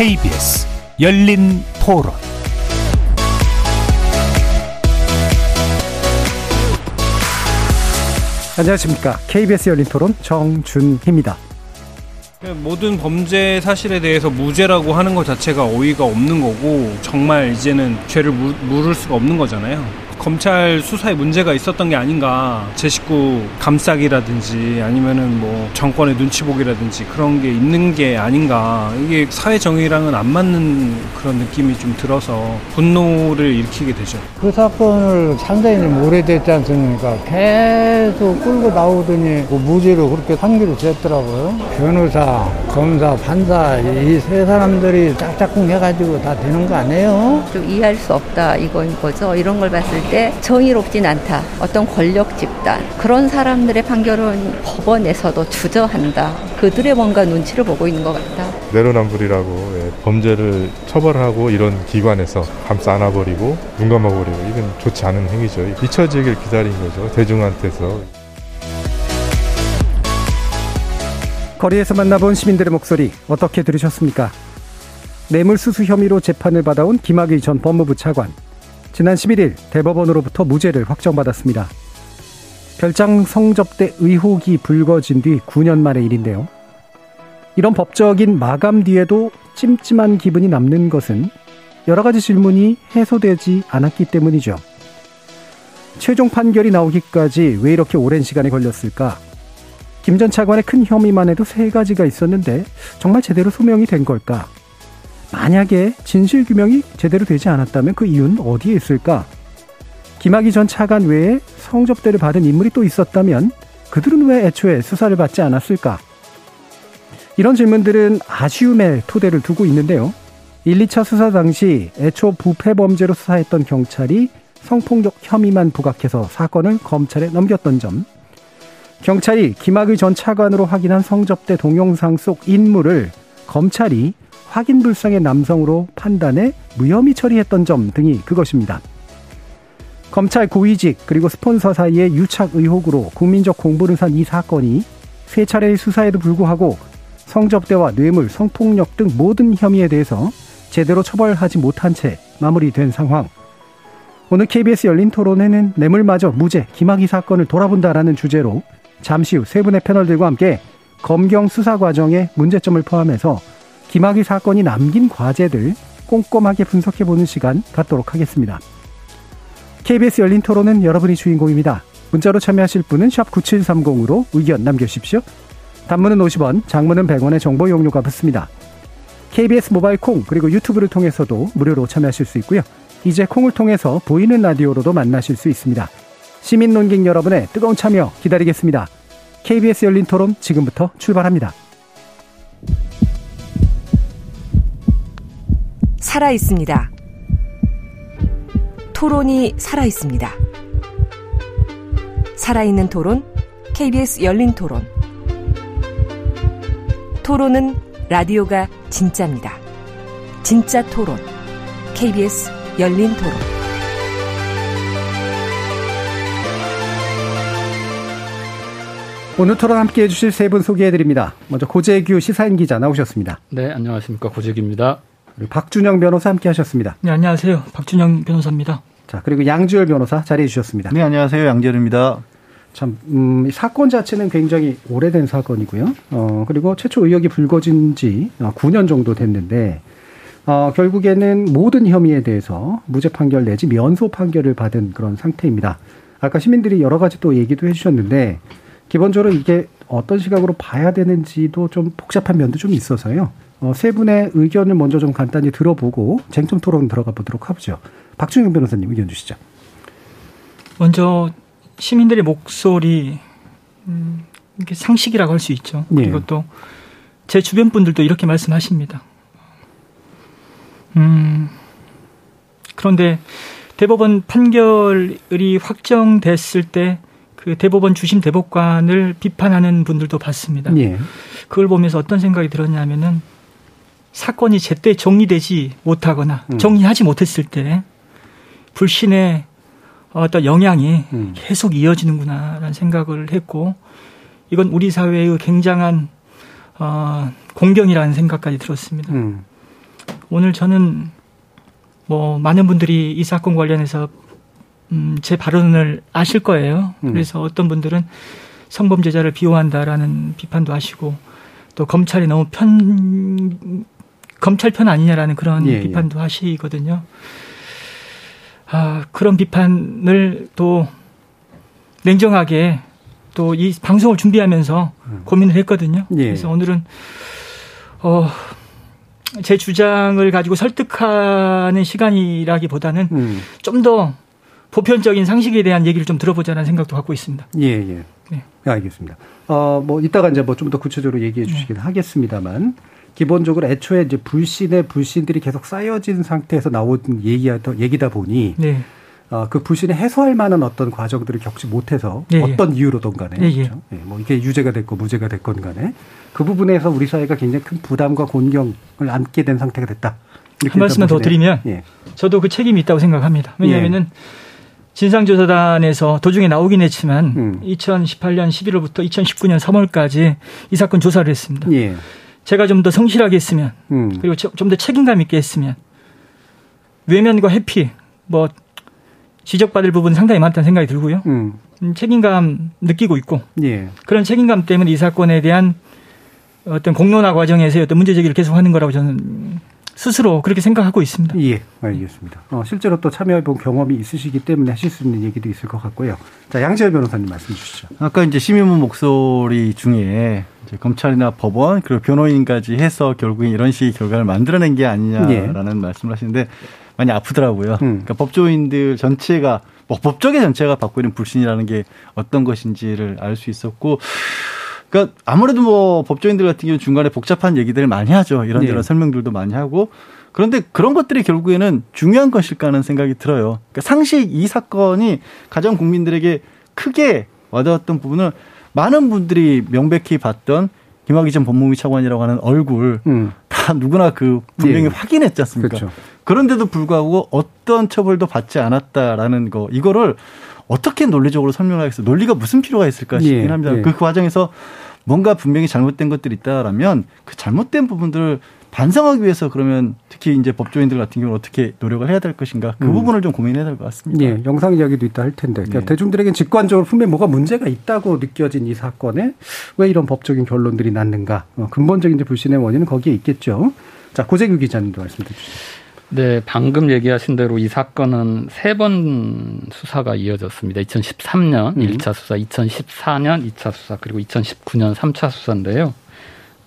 KBS 열린 토론 안녕하십니까. KBS 열린 토론 정준희입니다. 모든 범죄 사실에 대해서 무죄라고 하는 것 자체가 어이가 없는 거고 정말 이제는 죄를 물을 수가 없는 거잖아요. 검찰 수사에 문제가 있었던 게 아닌가 제 식구 감싸기라든지 아니면은 뭐 정권의 눈치 보기라든지 그런 게 있는 게 아닌가 이게 사회 정의랑은 안 맞는 그런 느낌이 좀 들어서 분노를 일으키게 되죠. 그 사건을 상당히 오래됐지 않습니까? 계속 끌고 나오더니 그 무죄로 그렇게 판결이 됐더라고요. 변호사, 검사, 판사 이 세 사람들이 짝짝꿍 해가지고 다 되는 거 아니에요? 좀 이해할 수 없다 이거인 거죠. 이런 걸 봤을 때 정의롭진 않다. 어떤 권력 집단 그런 사람들의 판결은 법원에서도 주저한다. 그들의 뭔가 눈치를 보고 있는 것 같다. 내로남불이라고 예, 범죄를 처벌하고 이런 기관에서 감싸 안아버리고 눈 감아버리고 이건 좋지 않은 행위죠. 잊혀지길 기다린 거죠. 대중한테서. 거리에서 만나본 시민들의 목소리 어떻게 들으셨습니까? 뇌물수수 혐의로 재판을 받아온 김학의 전 법무부 차관. 지난 11일 대법원으로부터 무죄를 확정받았습니다. 별장 성접대 의혹이 불거진 뒤 9년 만의 일인데요. 이런 법적인 마감 뒤에도 찜찜한 기분이 남는 것은 여러 가지 질문이 해소되지 않았기 때문이죠. 최종 판결이 나오기까지 왜 이렇게 오랜 시간이 걸렸을까? 김 전 차관의 큰 혐의만 해도 세 가지가 있었는데 정말 제대로 소명이 된 걸까? 만약에 진실 규명이 제대로 되지 않았다면 그 이유는 어디에 있을까? 김학의 전 차관 외에 성접대를 받은 인물이 또 있었다면 그들은 왜 애초에 수사를 받지 않았을까? 이런 질문들은 아쉬움의 토대를 두고 있는데요. 1, 2차 수사 당시 애초 부패 범죄로 수사했던 경찰이 성폭력 혐의만 부각해서 사건을 검찰에 넘겼던 점, 경찰이 김학의 전 차관으로 확인한 성접대 동영상 속 인물을 검찰이 확인 불상의 남성으로 판단해 무혐의 처리했던 점 등이 그것입니다. 검찰 고위직 그리고 스폰서 사이의 유착 의혹으로 국민적 공분을 산 이 사건이 세 차례의 수사에도 불구하고 성접대와 뇌물, 성폭력 등 모든 혐의에 대해서 제대로 처벌하지 못한 채 마무리된 상황. 오늘 KBS 열린 토론에는 뇌물마저 무죄, 김학의 사건을 돌아본다라는 주제로 잠시 후 세 분의 패널들과 함께 검경 수사 과정의 문제점을 포함해서 김학의 사건이 남긴 과제들 꼼꼼하게 분석해보는 시간 갖도록 하겠습니다. KBS 열린 토론은 여러분이 주인공입니다. 문자로 참여하실 분은 9730으로 의견 남겨주십시오. 단문은 50원, 장문은 100원의 정보 용료가 붙습니다. KBS 모바일 콩 그리고 유튜브를 통해서도 무료로 참여하실 수 있고요. 이제 콩을 통해서 보이는 라디오로도 만나실 수 있습니다. 시민 논객 여러분의 뜨거운 참여 기다리겠습니다. KBS 열린 토론 지금부터 출발합니다. 살아 있습니다. 토론이 살아 있습니다. 살아있는 토론, KBS 열린 토론. 토론은 라디오가 진짜입니다. 진짜 토론, KBS 열린 토론. 오늘 토론 함께 해주실 세 분 소개해드립니다. 먼저 고재규 시사인 기자 나오셨습니다. 네, 안녕하십니까. 고재규입니다. 그리고 박준영 변호사 함께 하셨습니다. 네, 안녕하세요. 박준영 변호사입니다. 자, 그리고 양주열 변호사 자리해 주셨습니다. 네, 안녕하세요. 양주열입니다. 참, 음, 이 사건 자체는 굉장히 오래된 사건이고요. 어, 그리고 최초 의혹이 불거진 지 9년 정도 됐는데, 어, 결국에는 모든 혐의에 대해서 무죄 판결 내지 면소 판결을 받은 그런 상태입니다. 아까 시민들이 여러 가지 또 얘기도 해주셨는데, 기본적으로 이게 어떤 시각으로 봐야 되는지도 좀 복잡한 면도 좀 있어서요. 어, 세 분의 의견을 먼저 좀 간단히 들어보고 쟁점 토론 들어가 보도록 하죠. 박준영 변호사님 의견 주시죠. 먼저 시민들의 목소리 음, 이게 상식이라고 할 수 있죠. 네. 그리고 또 제 주변 분들도 이렇게 말씀하십니다. 음, 그런데 대법원 판결이 확정됐을 때 그 대법원 주심 대법관을 비판하는 분들도 봤습니다. 예. 그걸 보면서 어떤 생각이 들었냐면은 사건이 제때 정리되지 못하거나 음. 정리하지 못했을 때 불신의 어떤 영향이 음. 계속 이어지는구나라는 생각을 했고 이건 우리 사회의 굉장한 어, 공경이라는 생각까지 들었습니다. 음. 오늘 저는 뭐 많은 분들이 이 사건 관련해서 음, 제 발언을 아실 거예요. 음. 그래서 어떤 분들은 성범죄자를 비호한다라는 비판도 하시고 또 검찰이 너무 편 검찰 편 아니냐라는 그런 예, 예. 비판도 하시거든요. 아, 그런 비판을 또 냉정하게 또 이 방송을 준비하면서 고민을 했거든요. 음. 예. 그래서 오늘은 어, 제 주장을 가지고 설득하는 시간이라기보다는 음. 좀더 보편적인 상식에 대한 얘기를 좀 들어보자는 생각도 갖고 있습니다. 예, 예. 네. 알겠습니다. 어, 뭐, 이따가 이제 뭐 좀 더 구체적으로 얘기해 주시긴 하겠습니다만, 기본적으로 애초에 이제 불신의 불신들이 계속 쌓여진 상태에서 나온 얘기다, 얘기다 보니, 네. 어, 그 불신을 해소할 만한 어떤 과정들을 겪지 못해서 예, 예. 어떤 이유로든 간에 예, 예. 그렇죠? 예, 뭐 이게 유죄가 됐고 무죄가 됐건 간에 그 부분에서 우리 사회가 굉장히 큰 부담과 곤경을 안게 된 상태가 됐다. 한 말씀만 더 드리면. 예. 저도 그 책임이 있다고 생각합니다. 왜냐하면은 진상조사단에서 도중에 나오긴 했지만 음. 2018년 11월부터 2019년 3월까지 이 사건 조사를 했습니다. 예. 제가 좀 더 성실하게 했으면 음. 그리고 좀 더 책임감 있게 했으면 외면과 회피 뭐 지적받을 부분 상당히 많다는 생각이 들고요. 음. 음, 책임감 느끼고 있고 예. 그런 책임감 때문에 이 사건에 대한 어떤 공론화 과정에서 어떤 문제 제기를 계속하는 거라고 저는 스스로 그렇게 생각하고 있습니다. 예, 알겠습니다. 어, 실제로 또 참여해본 경험이 있으시기 때문에 하실 수 있는 얘기도 있을 것 같고요. 자, 양지열 변호사님 말씀 주시죠. 아까 이제 시민문 목소리 중에 검찰이나 법원 그리고 변호인까지 해서 결국엔 이런 식의 결과를 만들어낸 게 아니냐라는 말씀을 하시는데 많이 아프더라고요. 그러니까 법조인들 전체가 뭐 법조계 전체가 받고 있는 불신이라는 게 어떤 것인지를 알 수 있었고 그러니까 아무래도 뭐 법조인들 같은 경우 중간에 복잡한 얘기들을 많이 하죠. 이런저런 네. 설명들도 많이 하고 그런데 그런 것들이 결국에는 중요한 것일까 하는 생각이 들어요. 그러니까 상식 이 사건이 가장 국민들에게 크게 와닿았던 부분은 많은 분들이 명백히 봤던 김학의 전 법무부 차관이라고 하는 얼굴 다 누구나 그 분명히 예. 확인했지 않습니까? 그렇죠. 그런데도 불구하고 어떤 처벌도 받지 않았다라는 거 이거를 어떻게 논리적으로 설명하겠어? 논리가 무슨 필요가 있을까 싶긴 예, 합니다. 예. 그 과정에서 뭔가 분명히 잘못된 것들이 있다라면 그 잘못된 부분들을 반성하기 위해서 그러면 특히 이제 법조인들 같은 경우는 어떻게 노력을 해야 될 것인가 그 음. 부분을 좀 고민해야 될 것 같습니다. 예, 영상 이야기도 있다 할 텐데. 그러니까 네. 대중들에겐 직관적으로 분명히 뭐가 문제가 있다고 느껴진 이 사건에 왜 이런 법적인 결론들이 났는가. 어, 근본적인 불신의 원인은 거기에 있겠죠. 자, 고재규 기자님도 말씀 주시죠. 네, 방금 얘기하신 대로 이 사건은 세 번 수사가 이어졌습니다. 2013년 음. 일 1차 수사, 2014년 2차 수사, 그리고 2019년 3차 수사인데요.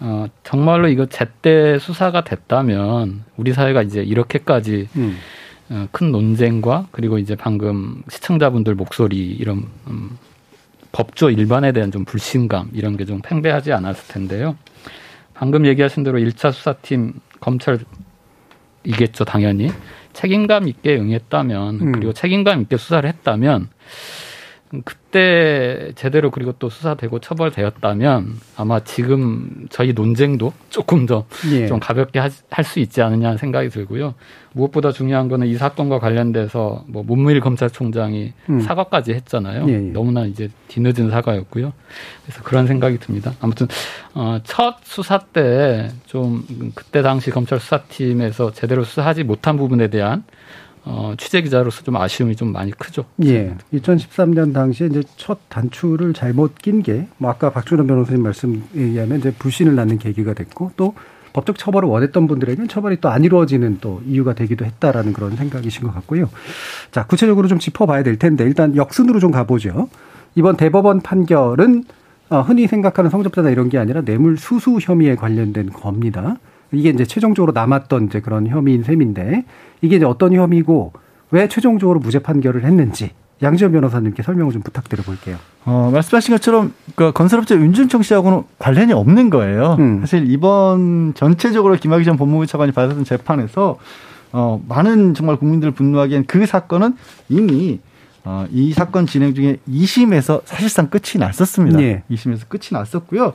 어, 정말로 이거 제때 수사가 됐다면 우리 사회가 이제 이렇게까지 음. 어, 큰 논쟁과 그리고 이제 방금 시청자분들 목소리 이런 음, 법조 일반에 대한 좀 불신감 이런 게 좀 팽배하지 않았을 텐데요. 방금 얘기하신 대로 1차 수사팀 검찰이겠죠, 당연히. 책임감 있게 응했다면 음. 그리고 책임감 있게 수사를 했다면 그때 제대로 그리고 또 수사되고 처벌되었다면 아마 지금 저희 논쟁도 조금 더 예. 좀 가볍게 할 수 있지 않느냐 생각이 들고요. 무엇보다 중요한 거는 이 사건과 관련돼서 뭐 문무일 검찰총장이 음. 사과까지 했잖아요. 예, 예. 너무나 이제 뒤늦은 사과였고요. 그래서 그런 생각이 듭니다. 아무튼 어, 첫 수사 때 좀 그때 당시 검찰 수사팀에서 제대로 수사하지 못한 부분에 대한 어, 취재 기자로서 좀 아쉬움이 좀 많이 크죠. 예. 2013년 당시에 이제 첫 단추를 잘못 낀 게, 뭐 아까 박준원 변호사님 말씀에 의하면 이제 불신을 낳는 계기가 됐고, 또 법적 처벌을 원했던 분들에게는 처벌이 또 안 이루어지는 또 이유가 되기도 했다라는 그런 생각이신 것 같고요. 자, 구체적으로 좀 짚어봐야 될 텐데, 일단 역순으로 좀 가보죠. 이번 대법원 판결은 어, 흔히 생각하는 성접자나 이런 게 아니라 뇌물 수수 혐의에 관련된 겁니다. 이게 이제 최종적으로 남았던 이제 그런 혐의인 셈인데 이게 이제 어떤 혐의고 왜 최종적으로 무죄 판결을 했는지 양지현 변호사님께 설명을 좀 부탁드려 볼게요. 어, 말씀하신 것처럼 그 건설업체 윤준청 씨하고는 관련이 없는 거예요. 음. 사실 이번 전체적으로 김학의 전 법무부 차관이 받았던 재판에서 어, 많은 정말 국민들을 분노하기엔 그 사건은 이미 어, 이 사건 진행 중에 2심에서 사실상 끝이 났었습니다. 예. 2심에서 끝이 났었고요.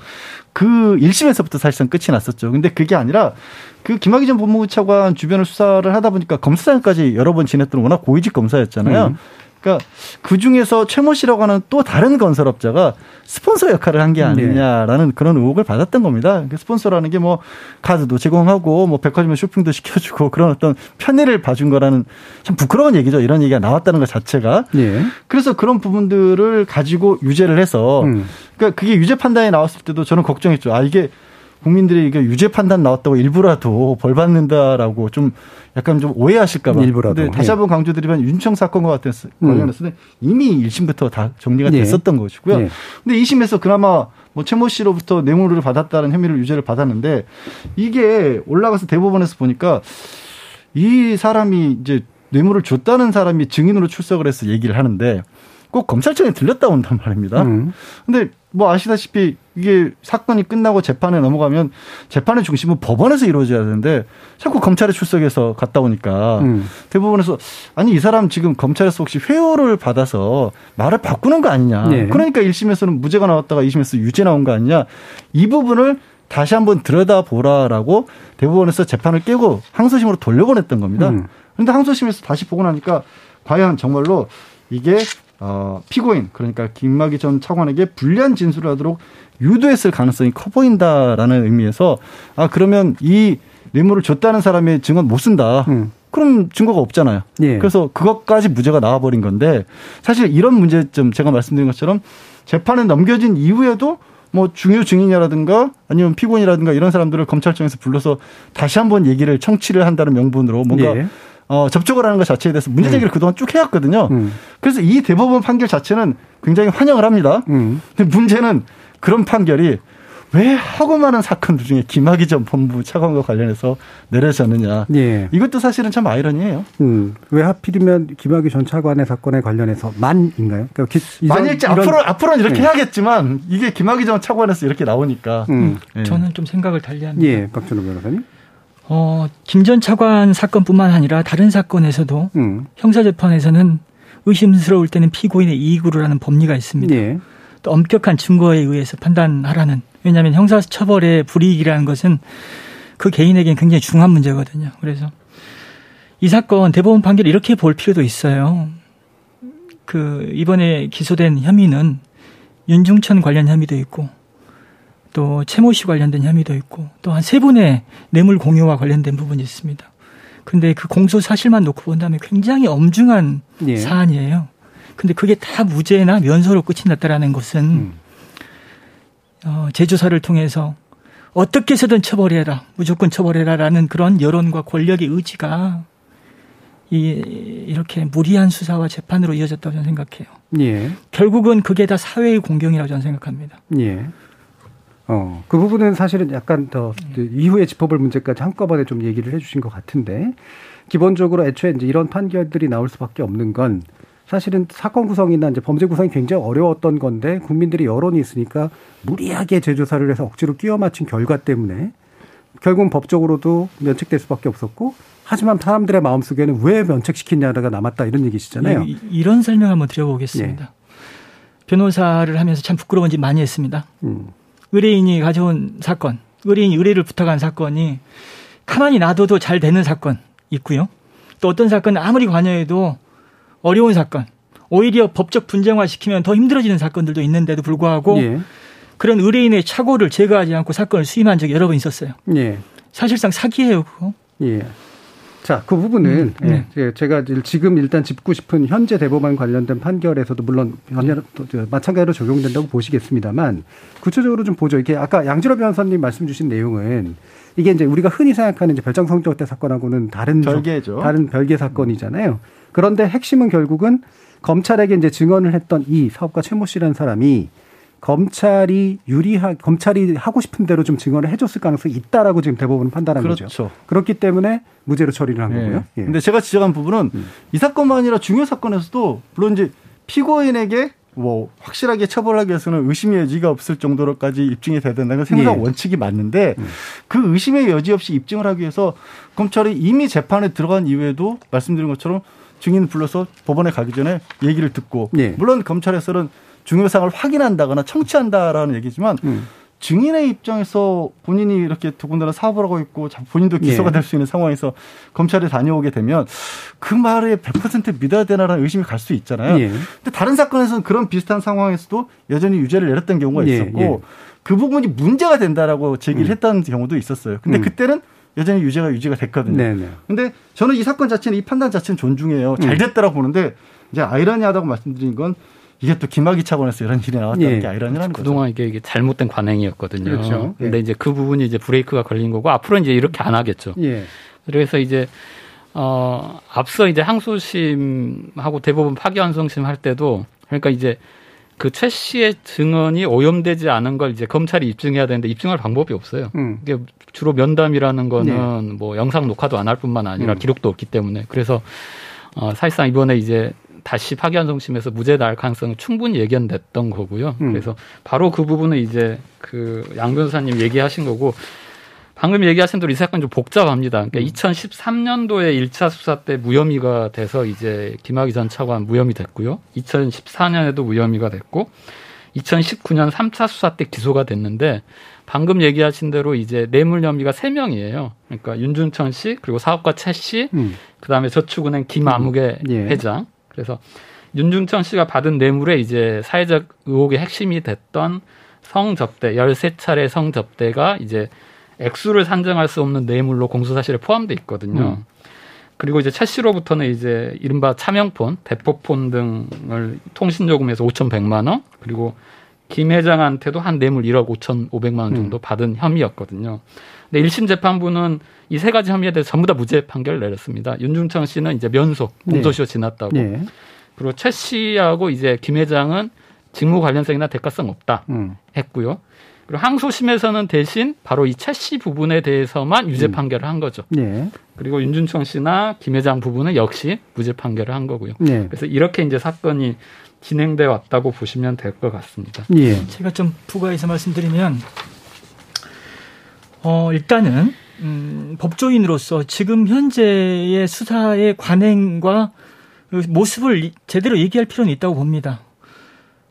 그 1심에서부터 사실상 끝이 났었죠. 근데 그게 아니라 그 김학의 전 법무부 차관 주변을 수사를 하다 보니까 검사장까지 여러 번 지냈던 워낙 고위직 검사였잖아요. 음. 그러니까 그 중에서 최모 씨라고 하는 또 다른 건설업자가 스폰서 역할을 한 게 아니냐라는 네. 그런 의혹을 받았던 겁니다. 그 스폰서라는 게 뭐 카드도 제공하고 뭐 백화점 쇼핑도 시켜주고 그런 어떤 편의를 봐준 거라는 참 부끄러운 얘기죠. 이런 얘기가 나왔다는 것 자체가. 네. 그래서 그런 부분들을 가지고 유죄를 해서 음. 그러니까 그게 유죄 판단이 나왔을 때도 저는 걱정했죠. 아 이게 국민들이 이게 유죄 판단 나왔다고 일부라도 벌 받는다라고 좀 약간 좀 오해하실까봐. 일부라도. 근데 다시 한번 강조드리면 윤청 사건과 같은 관련해서는 음. 이미 1심부터 다 정리가 예. 됐었던 예. 것이고요. 예. 근데 2심에서 그나마 뭐 최모 씨로부터 뇌물을 받았다는 혐의를 유죄를 받았는데 이게 올라가서 대법원에서 보니까 이 사람이 이제 뇌물을 줬다는 사람이 증인으로 출석을 해서 얘기를 하는데 꼭 검찰청에 들렸다 온단 말입니다. 음. 근데 뭐 아시다시피 이게 사건이 끝나고 재판에 넘어가면 재판의 중심은 법원에서 이루어져야 되는데 자꾸 검찰에 출석해서 갔다 오니까 음. 대부분에서 아니 이 사람 지금 검찰에서 혹시 회유를 받아서 말을 바꾸는 거 아니냐. 네. 그러니까 1심에서는 무죄가 나왔다가 2심에서 유죄 나온 거 아니냐. 이 부분을 다시 한번 들여다보라라고 대법원에서 재판을 깨고 항소심으로 돌려보냈던 겁니다. 음. 그런데 항소심에서 다시 보고 나니까 과연 정말로 이게 어, 피고인 그러니까 김학의 전 차관에게 불리한 진술을 하도록 유도했을 가능성이 커 보인다라는 의미에서 아 그러면 이 뇌물을 줬다는 사람의 증언 못 쓴다. 음. 그럼 증거가 없잖아요. 예. 그래서 그것까지 무죄가 나와버린 건데 사실 이런 문제점 제가 말씀드린 것처럼 재판에 넘겨진 이후에도 뭐 중요 증인이라든가 아니면 피고인이라든가 이런 사람들을 검찰청에서 불러서 다시 한번 얘기를 청취를 한다는 명분으로 뭔가 예. 어, 접촉을 하는 것 자체에 대해서 문제 제기를 음. 그동안 쭉 해왔거든요. 음. 그래서 이 대법원 판결 자체는 굉장히 환영을 합니다. 음. 근데 문제는 그런 판결이 왜 하고 많은 사건들 중에 김학의 전 법무부 차관과 관련해서 내려졌느냐. 예. 이것도 사실은 참 아이러니해요. 음. 왜 하필이면 김학의 전 차관의 사건에 관련해서 만인가요? 그러니까 기, 만일지 앞으로 앞으로는 이렇게 예. 해야겠지만 이게 김학의 전 차관에서 이렇게 나오니까. 음. 예. 저는 좀 생각을 달리합니다. 예, 박준호 변호사님. 어, 김 전 차관 사건뿐만 아니라 다른 사건에서도 음. 형사재판에서는 의심스러울 때는 피고인의 이익으로 라는 법리가 있습니다. 예. 또 엄격한 증거에 의해서 판단하라는 왜냐하면 형사처벌의 불이익이라는 것은 그 개인에게는 굉장히 중요한 문제거든요. 그래서 이 사건 대법원 판결 이렇게 볼 필요도 있어요. 그 이번에 기소된 혐의는 윤중천 관련 혐의도 있고 또 채모 씨 관련된 혐의도 있고 또 한 세 분의 뇌물 공유와 관련된 부분이 있습니다. 근데 그 공소 사실만 놓고 본다면 굉장히 엄중한 예. 사안이에요. 근데 그게 다 무죄나 면소로 끝이 났다라는 것은 음. 어, 재조사를 통해서 어떻게 해서든 처벌해라, 무조건 처벌해라라는 그런 여론과 권력의 의지가 이, 이렇게 무리한 수사와 재판으로 이어졌다고 저는 생각해요. 예. 결국은 그게 다 사회의 공경이라고 저는 생각합니다. 예. 어, 그 부분은 사실은 약간 더 네. 이후에 짚어볼 문제까지 한꺼번에 좀 얘기를 해주신 것 같은데 기본적으로 애초에 이제 이런 판결들이 나올 수밖에 없는 건 사실은 사건 구성이나 이제 범죄 구성이 굉장히 어려웠던 건데 국민들이 여론이 있으니까 무리하게 재조사를 해서 억지로 끼워 맞춘 결과 때문에 결국은 법적으로도 면책될 수밖에 없었고 하지만 사람들의 마음속에는 왜 면책시키냐가 남았다 이런 얘기시잖아요. 이, 이런 설명 한번 드려보겠습니다. 예. 변호사를 하면서 참 부끄러운 짓 많이 했습니다. 음. 의뢰인이 가져온 사건, 의뢰인이 의뢰를 부탁한 사건이 가만히 놔둬도 잘 되는 사건 있고요. 또 어떤 사건은 아무리 관여해도 어려운 사건, 오히려 법적 분쟁화 시키면 더 힘들어지는 사건들도 있는데도 불구하고 예. 그런 의뢰인의 착오를 제거하지 않고 사건을 수임한 적이 여러 번 있었어요. 예. 사실상 사기예요, 그거. 예. 자, 그 부분은 음, 네. 예, 제가 지금 일단 짚고 싶은 현재 대법원 관련된 판결에서도 물론 마찬가지로 적용된다고 보시겠습니다만 구체적으로 좀 보죠. 이게 아까 양지로 변호사님 말씀 주신 내용은 이게 이제 우리가 흔히 생각하는 이제 별장 성적대 사건하고는 다른 별개죠. 다른 별개 사건이잖아요. 그런데 핵심은 결국은 검찰에게 이제 증언을 했던 이 사업가 최모 씨라는 사람이 검찰이 유리하 검찰이 하고 싶은 대로 좀 증언을 해줬을 가능성이 있다라고 지금 대법원은 판단한 그렇죠. 거죠. 그렇기 때문에 무죄로 처리를 한 네. 거고요. 예. 근데 제가 지적한 부분은 음. 이 사건만 아니라 중요 사건에서도 물론 이제 피고인에게 뭐 확실하게 처벌하기 위해서는 의심의 여지가 없을 정도로까지 입증이 돼야 된다는 생각 예. 원칙이 맞는데 음. 그 의심의 여지 없이 입증을 하기 위해서 검찰이 이미 재판에 들어간 이후에도 말씀드린 것처럼 증인 불러서 법원에 가기 전에 얘기를 듣고 예. 물론 검찰에서는 중요성을 확인한다거나 청취한다라는 얘기지만 음. 증인의 입장에서 본인이 이렇게 더군다나 사업을 하고 있고 본인도 기소가 예. 될수 있는 상황에서 검찰에 다녀오게 되면 그 말에 100% 믿어야 되나라는 의심이 갈 수 있잖아요. 예. 근데 다른 사건에서는 그런 비슷한 상황에서도 여전히 유죄를 내렸던 경우가 예, 있었고 예. 그 부분이 문제가 된다라고 제기를 음. 했던 경우도 있었어요. 근데 음. 그때는 여전히 유죄가 유지가 됐거든요. 네네. 네. 근데 저는 이 사건 자체는 이 판단 자체는 존중해요. 잘 음. 됐다라고 보는데 이제 아이러니하다고 말씀드린 건 이게 또 김학의 차관에서 이런 일이 나왔다는 예. 게 아이러니라는 거죠. 그동안 이게, 이게 잘못된 관행이었거든요. 그렇죠. 근데 예. 이제 그 부분이 이제 브레이크가 걸린 거고 앞으로 이제 이렇게 안 하겠죠. 예. 그래서 이제 어 앞서 이제 항소심하고 대법원 파기환송심 할 때도 그러니까 이제 그 최 씨의 증언이 오염되지 않은 걸 이제 검찰이 입증해야 되는데 입증할 방법이 없어요. 음. 이게 주로 면담이라는 거는 네. 뭐 영상 녹화도 안 할 뿐만 아니라 음. 기록도 없기 때문에 그래서 어 사실상 이번에 이제 다시 파기환송심에서 무죄 날 가능성은 충분히 예견됐던 거고요. 음. 그래서 바로 그 부분은 이제 그 양 변호사님 얘기하신 거고 방금 얘기하신 대로 이 사건 좀 복잡합니다. 그러니까 음. 2013년도에 1차 수사 때 무혐의가 돼서 이제 김학의 전 차관 무혐의 됐고요. 2014년에도 무혐의가 됐고 2019년 3차 수사 때 기소가 됐는데 방금 얘기하신 대로 이제 뇌물 혐의가 3명이에요. 그러니까 윤준천 씨, 그리고 사업가 최 씨, 음. 그다음에 저축은행 김아무개 음. 예. 회장, 그래서 윤중천 씨가 받은 뇌물에 이제 사회적 의혹의 핵심이 됐던 성접대, 13차례 성접대가 이제 액수를 산정할 수 없는 뇌물로 공소사실에 포함돼 있거든요. 음. 그리고 이제 최 씨로부터는 이제 이른바 차명폰, 대포폰 등을 통신요금에서 5,100만 원, 그리고 김 회장한테도 한 뇌물 1억 5,500만 원 정도 음. 받은 혐의였거든요. 근데 1심 재판부는 이 세 가지 혐의에 대해서 전부 다 무죄 판결을 내렸습니다. 윤중창 씨는 이제 면소, 공소시효 네. 지났다고. 네. 그리고 최 씨하고 이제 김 회장은 직무 관련성이나 대가성 없다 음. 했고요. 그리고 항소심에서는 대신 바로 이최씨 부분에 대해서만 유죄 음. 판결을 한 거죠. 네. 그리고 윤준청 씨나 김 회장 부분은 역시 무죄 판결을 한 거고요. 네. 그래서 이렇게 이제 사건이 진행돼 왔다고 보시면 될 것 같습니다. 예. 제가 좀 부가해서 말씀드리면 어, 일단은 음, 법조인으로서 지금 현재의 수사의 관행과 그 모습을 제대로 얘기할 필요는 있다고 봅니다.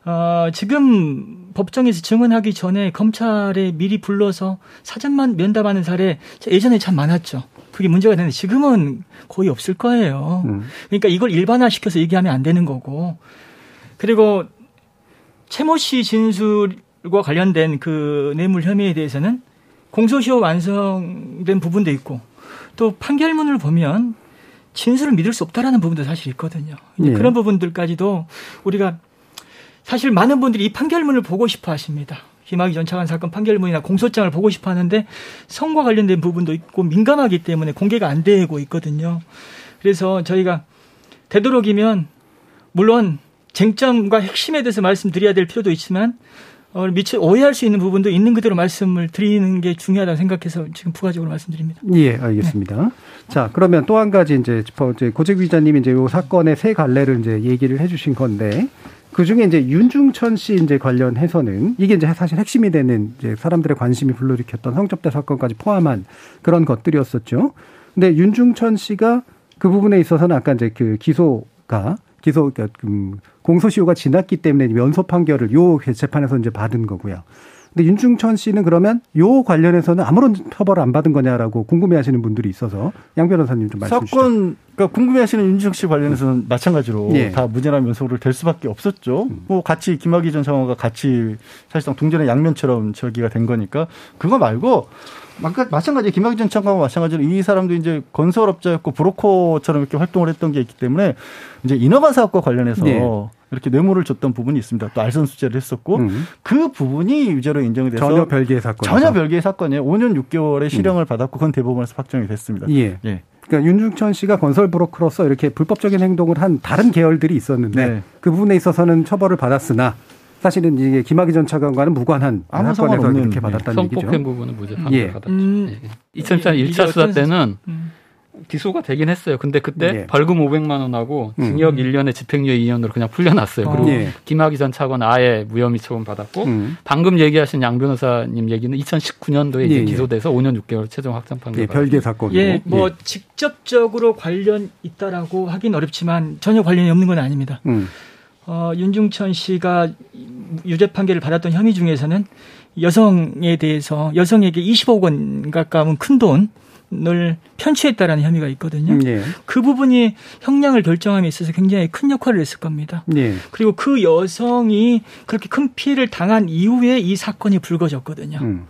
어, 지금 법정에서 증언하기 전에 검찰에 미리 불러서 사전만 면담하는 사례 예전에 참 많았죠. 그게 문제가 되는데 지금은 거의 없을 거예요. 음. 그러니까 이걸 일반화시켜서 얘기하면 안 되는 거고. 그리고 최모 씨 진술과 관련된 그 뇌물 혐의에 대해서는 공소시효 완성된 부분도 있고 또 판결문을 보면 진술을 믿을 수 없다라는 부분도 사실 있거든요. 네. 그런 부분들까지도 우리가 사실 많은 분들이 이 판결문을 보고 싶어 하십니다. 김학의 전 차관 사건 판결문이나 공소장을 보고 싶어 하는데 성과 관련된 부분도 있고 민감하기 때문에 공개가 안 되고 있거든요. 그래서 저희가 되도록이면 물론 쟁점과 핵심에 대해서 말씀드려야 될 필요도 있지만 어, 미처 오해할 수 있는 부분도 있는 그대로 말씀을 드리는 게 중요하다고 생각해서 지금 부가적으로 말씀드립니다. 예, 알겠습니다. 네. 자, 그러면 또 한 가지 이제 고재규 기자님이 이제 요 사건의 세 갈래를 이제 얘기를 해주신 건데 그 중에 이제 윤중천 씨 이제 관련해서는 이게 이제 사실 핵심이 되는 이제 사람들의 관심이 불러일으켰던 성접대 사건까지 포함한 그런 것들이었었죠. 근데 윤중천 씨가 그 부분에 있어서는 아까 이제 그 기소가 기소 그러니까 음, 공소시효가 지났기 때문에 면소 판결을 요 재판에서 이제 받은 거고요. 근데 윤중천 씨는 그러면 요 관련해서는 아무런 처벌을 안 받은 거냐라고 궁금해하시는 분들이 있어서 양 변호사님 좀 말씀해 주시죠. 사건 그러니까 궁금해하시는 윤중천 씨 관련해서는 음. 마찬가지로 예. 다 무죄나 면소를 될 수밖에 없었죠. 음. 뭐 같이 김학의 전 장관과 같이 사실상 동전의 양면처럼 저기가 된 거니까 그거 말고 마찬가지 김학의 전 장관과 마찬가지로 이 사람도 이제 건설업자였고 브로커처럼 이렇게 활동을 했던 게 있기 때문에 이제 인허가 사업과 관련해서 네. 이렇게 뇌물을 줬던 부분이 있습니다. 또 알선 수재를 했었고 음. 그 부분이 유죄로 인정이 돼서 전혀 별개의 사건 전혀 별개의 사건이에요. 5년 6개월의 실형을 음. 받았고 그건 대법원에서 확정이 됐습니다. 예. 예. 그러니까 윤중천 씨가 건설 브로커로서 이렇게 불법적인 행동을 한 다른 계열들이 있었는데 네. 그 부분에 있어서는 처벌을 받았으나 사실은 이게 김학의 전 차관과는 무관한 아무 사건에서 이렇게 받았다는 얘기죠. 성폭행 부분은 무죄 판결 예. 받았죠. 음. 2004년 1차 수사 때는 음. 기소가 되긴 했어요. 근데 그때 네. 벌금 500만 원하고 음. 징역 음. 1년에 집행유예 2년으로 그냥 풀려났어요. 그리고 네. 김학의 전 차관 아예 무혐의 처분 받았고 음. 방금 얘기하신 양 변호사님 얘기는 2019년도에 이제 예, 예. 기소돼서 5년 6개월 최종 확정 판결. 예, 별개 사건. 예, 뭐 예. 직접적으로 관련 있다라고 하긴 어렵지만 전혀 관련이 없는 건 아닙니다. 음. 어, 윤중천 씨가 유죄 판결을 받았던 혐의 중에서는 여성에 대해서 여성에게 20억 원 가까운 큰 돈을 편취했다라는 혐의가 있거든요. 예. 그 부분이 형량을 결정함에 있어서 굉장히 큰 역할을 했을 겁니다. 예. 그리고 그 여성이 그렇게 큰 피해를 당한 이후에 이 사건이 불거졌거든요. 음.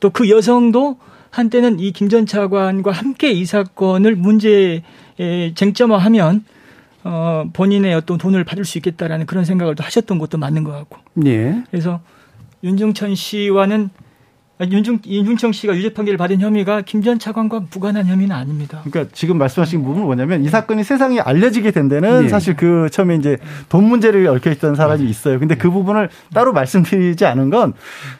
또그 여성도 한때는 이 김 전 차관과 함께 이 사건을 문제에 쟁점화하면 어, 본인의 어떤 돈을 받을 수 있겠다라는 그런 생각을 또 하셨던 것도 맞는 것 같고. 예. 그래서 윤중천 씨와는 윤중, 윤중청 씨가 유죄 판결을 받은 혐의가 김 전 차관과 무관한 혐의는 아닙니다. 그러니까 지금 말씀하신 부분은 뭐냐면 이 사건이 세상에 알려지게 된 데는 네. 사실 그 처음에 이제 돈 문제를 얽혀 있던 사람이 있어요. 근데 그 부분을 따로 말씀드리지 않은 건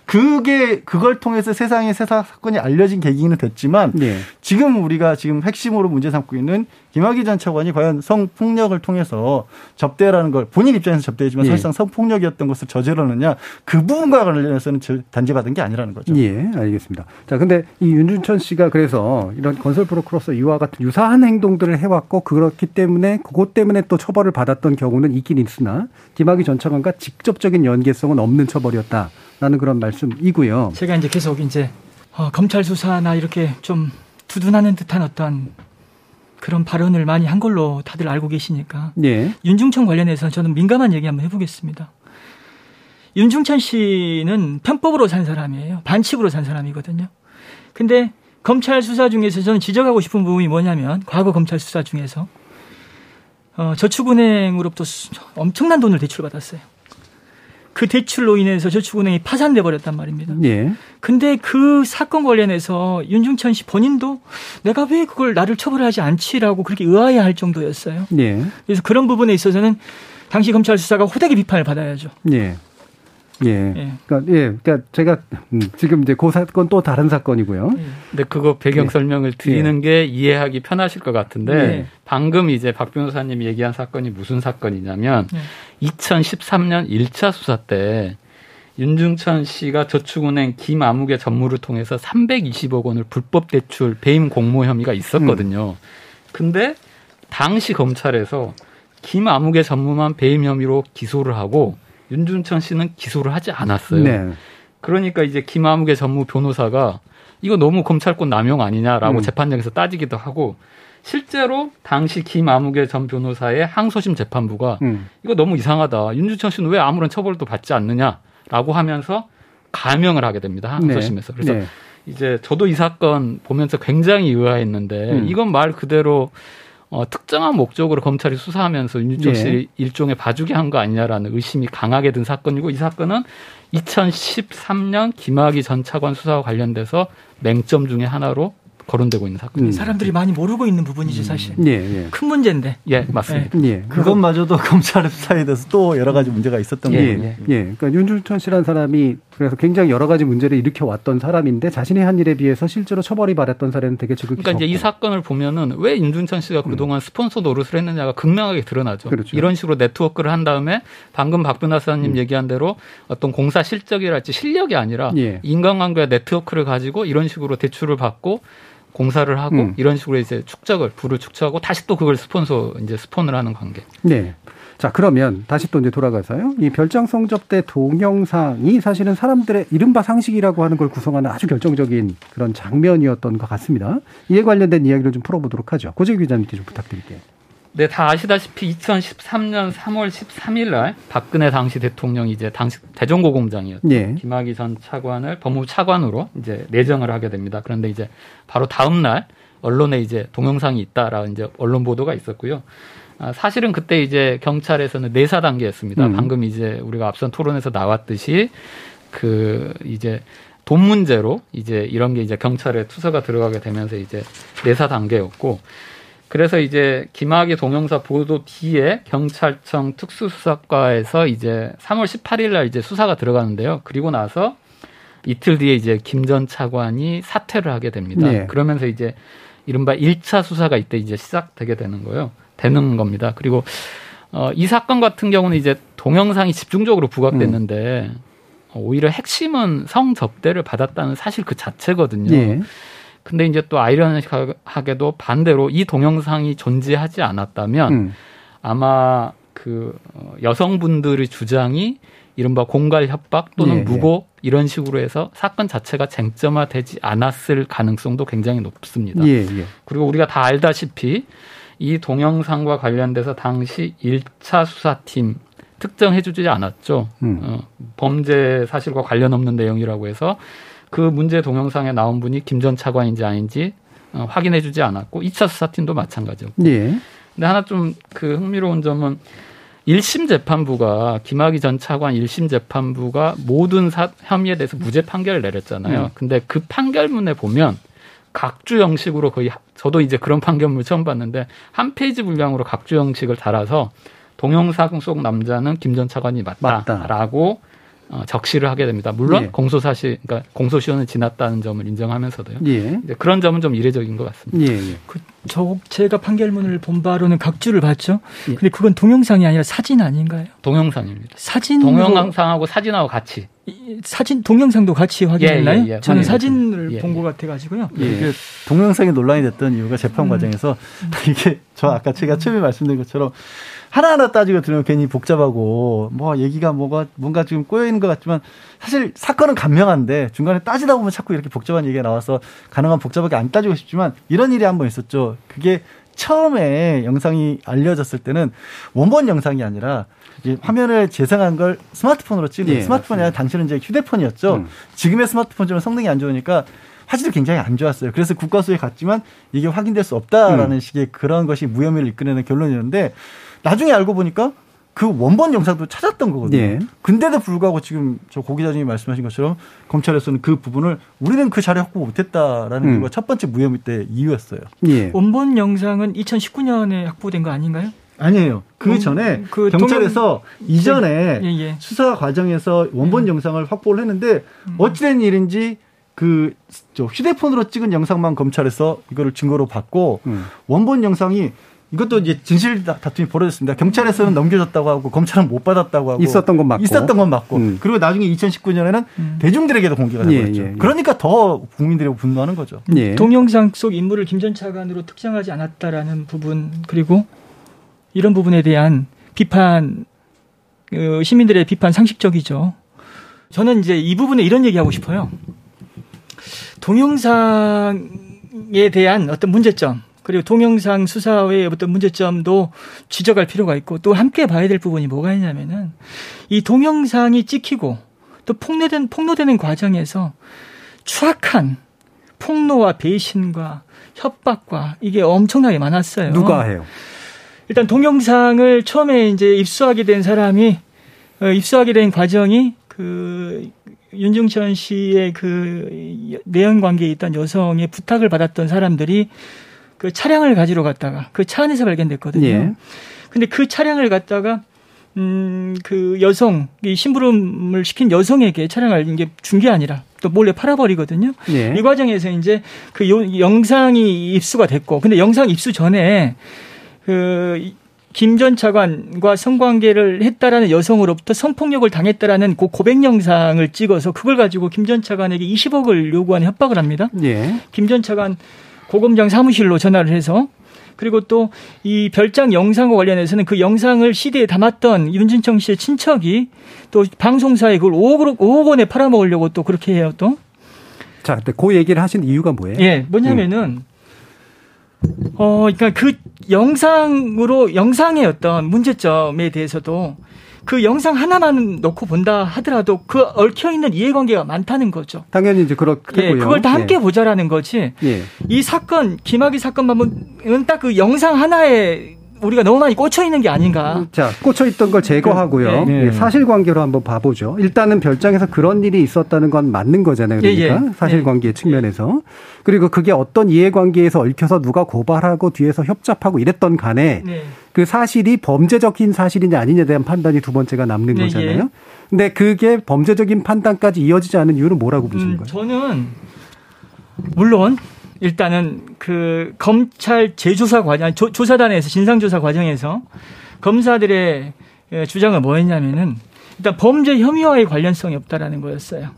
그게 그걸 통해서 세상에 세상 사건이 알려진 계기는 됐지만 네. 지금 우리가 지금 핵심으로 문제 삼고 있는 김학의 전 차관이 과연 성폭력을 통해서 접대라는 걸 본인 입장에서 접대지만 예. 사실상 성폭력이었던 것을 저지르 느냐 그 부분과 관련해서는 단죄받은 게 아니라는 거죠. 예, 알겠습니다. 자, 근데 이 윤준천 씨가 그래서 이런 건설 브로커로서 이와 같은 유사한 행동들을 해왔고 그렇기 때문에 그것 때문에 또 처벌을 받았던 경우는 있긴 있으나 김학의 전 차관과 직접적인 연계성은 없는 처벌이었다라는 그런 말씀이고요. 제가 이제 계속 이제 어, 검찰 수사나 이렇게 좀 두둔하는 듯한 어떤 그런 발언을 많이 한 걸로 다들 알고 계시니까 예. 윤중천 관련해서 저는 민감한 얘기 한번 해보겠습니다. 윤중천 씨는 편법으로 산 사람이에요. 반칙으로 산 사람이거든요. 근데 검찰 수사 중에서 저는 지적하고 싶은 부분이 뭐냐면 과거 검찰 수사 중에서 어, 저축은행으로부터 엄청난 돈을 대출받았어요. 그 대출로 인해서 저축은행이 파산돼 버렸단 말입니다. 예. 근데 그 사건 관련해서 윤중천 씨 본인도 내가 왜 그걸 나를 처벌하지 않지라고 그렇게 의아해할 정도였어요. 예. 그래서 그런 부분에 있어서는 당시 검찰 수사가 호되게 비판을 받아야죠. 예. 예. 예. 그러니까 예. 그러니까 제가 음, 지금 이제 그 사건 또 다른 사건이고요. 예. 근데 그거 배경 예. 설명을 드리는 예. 게 이해하기 편하실 것 같은데 예. 방금 이제 박 변호사님이 얘기한 사건이 무슨 사건이냐면 2013년 1차 수사 때 윤중천 씨가 저축은행 김아무개 전무를 통해서 320억 원을 불법 대출 배임 공모 혐의가 있었거든요. 음. 근데 당시 검찰에서 김아무개 전무만 배임 혐의로 기소를 하고 윤준천 씨는 기소를 하지 않았어요. 네. 그러니까 이제 김아무개 전무 변호사가 이거 너무 검찰권 남용 아니냐라고 음. 재판장에서 따지기도 하고 실제로 당시 김아무개 전 변호사의 항소심 재판부가 음. 이거 너무 이상하다. 윤준천 씨는 왜 아무런 처벌도 받지 않느냐라고 하면서 감형을 하게 됩니다. 항소심에서. 네. 그래서 네. 이제 저도 이 사건 보면서 굉장히 의아했는데 음. 이건 말 그대로 어, 특정한 목적으로 검찰이 수사하면서 윤주석 씨 네. 일종의 봐주기 한 거 아니냐라는 의심이 강하게 든 사건이고 이 사건은 2013년 김학의 전 차관 수사와 관련돼서 맹점 중의 하나로 거론되고 있는 사건. 음. 사람들이 많이 모르고 있는 부분이지 사실. 음. 예, 예. 큰 문제인데. 예, 맞습니다. 예. 예. 그것마저도 수사에 대해서 또 여러 가지 문제가 있었던 예, 거예요. 예. 예. 그러니까 윤준천 씨라는 사람이 그래서 굉장히 여러 가지 문제를 일으켜 왔던 사람인데 자신이 한 일에 비해서 실제로 처벌이 받았던 사례는 되게 지극히 그러니까 적고. 이제 이 사건을 보면은 왜 윤준천 씨가 그동안 음. 스폰서 노릇을 했느냐가 극명하게 드러나죠. 그렇죠. 이런 식으로 네트워크를 한 다음에 방금 박 변호 사님 음. 얘기한 대로 어떤 공사 실적이랄지 실력이 아니라 예. 인간관계와 네트워크를 가지고 이런 식으로 대출을 받고 공사를 하고 음. 이런 식으로 이제 축적을 부를 축적하고 다시 또 그걸 스폰서 이제 스폰을 하는 관계. 네. 자 그러면 다시 또 이제 돌아가서요. 이 별장 성접 때 동영상이 사실은 사람들의 이른바 상식이라고 하는 걸 구성하는 아주 결정적인 그런 장면이었던 것 같습니다. 이에 관련된 이야기를 좀 풀어보도록 하죠. 고재 기자님께 좀 부탁드릴게요. 네, 다 아시다시피 2013년 3월 13일 날 박근혜 당시 대통령이 이제 당시 대전고공장이었던 네. 김학의 전 차관을 법무부 차관으로 이제 내정을 하게 됩니다. 그런데 이제 바로 다음 날 언론에 이제 동영상이 있다라는 이제 언론 보도가 있었고요. 아, 사실은 그때 이제 경찰에서는 내사 단계였습니다. 음. 방금 이제 우리가 앞선 토론에서 나왔듯이 그 이제 돈 문제로 이제 이런 게 이제 경찰에 투서가 들어가게 되면서 이제 내사 단계였고 그래서 이제 김학의 동영사 보도 뒤에 경찰청 특수수사과에서 이제 3월 18일 날 이제 수사가 들어가는데요. 그리고 나서 이틀 뒤에 이제 김 전 차관이 사퇴를 하게 됩니다. 네. 그러면서 이제 이른바 1차 수사가 이때 이제 시작되게 되는 거예요. 되는 겁니다. 그리고 어, 이 사건 같은 경우는 이제 동영상이 집중적으로 부각됐는데 음. 오히려 핵심은 성접대를 받았다는 사실 그 자체거든요. 네. 근데 이제 또 아이러니하게도 반대로 이 동영상이 존재하지 않았다면 음. 아마 그 어, 여성분들의 주장이 이른바 공갈 협박 또는 예, 무고 예. 이런 식으로 해서 사건 자체가 쟁점화되지 않았을 가능성도 굉장히 높습니다. 예, 예. 그리고 우리가 다 알다시피 이 동영상과 관련돼서 당시 1차 수사팀 특정해주지 않았죠. 음. 어, 범죄 사실과 관련 없는 내용이라고 해서 그 문제 동영상에 나온 분이 김 전 차관인지 아닌지 어, 확인해주지 않았고 2차 수사팀도 마찬가지였고. 예. 근데 하나 좀 그 흥미로운 점은 1심 재판부가 김학의 전 차관 1심 재판부가 모든 사, 혐의에 대해서 무죄 판결을 내렸잖아요. 음. 근데 그 판결문에 보면 각주 형식으로 거의 저도 이제 그런 판결문 처음 봤는데 한 페이지 분량으로 각주 형식을 달아서 동영상 속 남자는 김 전 차관이 맞다라고 맞다. 어, 적시를 하게 됩니다. 물론 예. 공소 사실, 그러니까 공소시효는 지났다는 점을 인정하면서도요. 예. 그런 점은 좀 이례적인 것 같습니다. 예. 예. 그, 저 제가 판결문을 본 바로는 각주를 봤죠. 예. 근데 그건 동영상이 아니라 사진 아닌가요? 동영상입니다. 사진 동영상하고 사진하고 같이 사진 동영상도 같이 확인했나요? 예, 예, 예. 저는 사진을 예, 본것 같아가지고요. 예. 동영상이 논란이 됐던 이유가 재판 음. 과정에서 이게 저 아까 제가 처음에 말씀드린 것처럼 하나하나 따지고 들으면 괜히 복잡하고 뭐 얘기가 뭐가 뭔가 지금 꼬여 있는 것 같지만 사실 사건은 간명한데 중간에 따지다 보면 자꾸 이렇게 복잡한 얘기가 나와서 가능한 복잡하게 안 따지고 싶지만 이런 일이 한 번 있었죠. 그게 처음에 영상이 알려졌을 때는 원본 영상이 아니라 이제 화면을 재생한 걸 스마트폰으로 찍은 예, 스마트폰이 아니라 당시는 이제 휴대폰이었죠. 음. 지금의 스마트폰처럼 성능이 안 좋으니까 화질이 굉장히 안 좋았어요. 그래서 국가수에 갔지만 이게 확인될 수 없다라는 음. 식의 그런 것이 무혐의를 이끌어내는 결론이었는데 나중에 알고 보니까 그 원본 영상도 찾았던 거거든요. 예. 근데도 불구하고 지금 저 고 기자님이 말씀하신 것처럼 검찰에서는 그 부분을 우리는 그 자료 확보 못했다라는 음. 이유가 첫 번째 무혐의 때 이유였어요. 예. 원본 영상은 2019년에 확보된 거 아닌가요? 아니에요. 그 전에 그 경찰에서 동영... 이전에 예, 예. 수사 과정에서 원본 음. 영상을 확보를 했는데 음. 어찌된 일인지 그 휴대폰으로 찍은 영상만 검찰에서 이거를 증거로 받고 음. 원본 영상이 이것도 이제 진실 다툼이 벌어졌습니다. 경찰에서는 넘겨졌다고 하고 검찰은 못 받았다고 하고 있었던 건 맞고 있었던 건 맞고 음. 그리고 나중에 2019년에는 음. 대중들에게도 공개가 되버렸죠. 예, 예, 예. 그러니까 더 국민들이 분노하는 거죠. 예. 동영상 속 인물을 김 전 차관으로 특정하지 않았다라는 부분 그리고 이런 부분에 대한 비판 그 시민들의 비판 상식적이죠. 저는 이제 이 부분에 이런 얘기하고 싶어요. 동영상에 대한 어떤 문제점 그리고 동영상 수사의 어떤 문제점도 지적할 필요가 있고 또 함께 봐야 될 부분이 뭐가 있냐면은 이 동영상이 찍히고 또 폭로된 폭로되는 과정에서 추악한 폭로와 배신과 협박과 이게 엄청나게 많았어요. 누가 해요? 일단 동영상을 처음에 이제 입수하게 된 사람이 어, 입수하게 된 과정이 그 윤중천 씨의 그 내연 관계에 있던 여성의 부탁을 받았던 사람들이 그 차량을 가지러 갔다가 그 차 안에서 발견됐거든요. 예. 근데 그 차량을 갖다가 음, 그 여성, 이 심부름을 시킨 여성에게 차량을 이게 준 게 아니라 또 몰래 팔아버리거든요. 예. 이 과정에서 이제 그 요, 영상이 입수가 됐고, 근데 영상 입수 전에 그, 김전 차관과 성관계를 했다라는 여성으로부터 성폭력을 당했다라는 그 고백 영상을 찍어서 그걸 가지고 김 전 차관에게 20억을 요구하는 협박을 합니다. 예. 김전 차관 고검장 사무실로 전화를 해서 그리고 또 이 별장 영상과 관련해서는 그 영상을 CD에 담았던 윤진청 씨의 친척이 또 방송사에 그걸 5억, 5억 원에 팔아먹으려고 또 그렇게 해요 또. 자, 근데 그 얘기를 하신 이유가 뭐예요? 예, 뭐냐면은, 음. 어, 그러니까 그 영상으로, 영상의 어떤 문제점에 대해서도 그 영상 하나만 놓고 본다 하더라도 그 얽혀 있는 이해관계가 많다는 거죠. 당연히 이제 그렇겠고요. 예, 그걸 다 함께 예. 보자라는 거지. 예. 이 사건 김학의 사건만 보면 딱 그 영상 하나에 우리가 너무 많이 꽂혀 있는 게 아닌가. 자, 꽂혀 있던 걸 제거하고요. 네. 네. 사실관계로 한번 봐보죠. 일단은 별장에서 그런 일이 있었다는 건 맞는 거잖아요. 그러니까 예, 예. 사실관계 예. 측면에서. 그리고 그게 어떤 이해관계에서 얽혀서 누가 고발하고 뒤에서 협잡하고 이랬던 간에 네. 그 사실이 범죄적인 사실이냐 아니냐에 대한 판단이 두 번째가 남는 네, 거잖아요. 예. 근데 그게 범죄적인 판단까지 이어지지 않은 이유는 뭐라고 보시는 음, 거예요? 저는 물론 일단은 그 검찰 재조사 과정, 조, 조사단에서 진상 조사 과정에서 검사들의 예, 주장은 뭐였냐면은 일단 범죄 혐의와의 관련성이 없다라는 거였어요.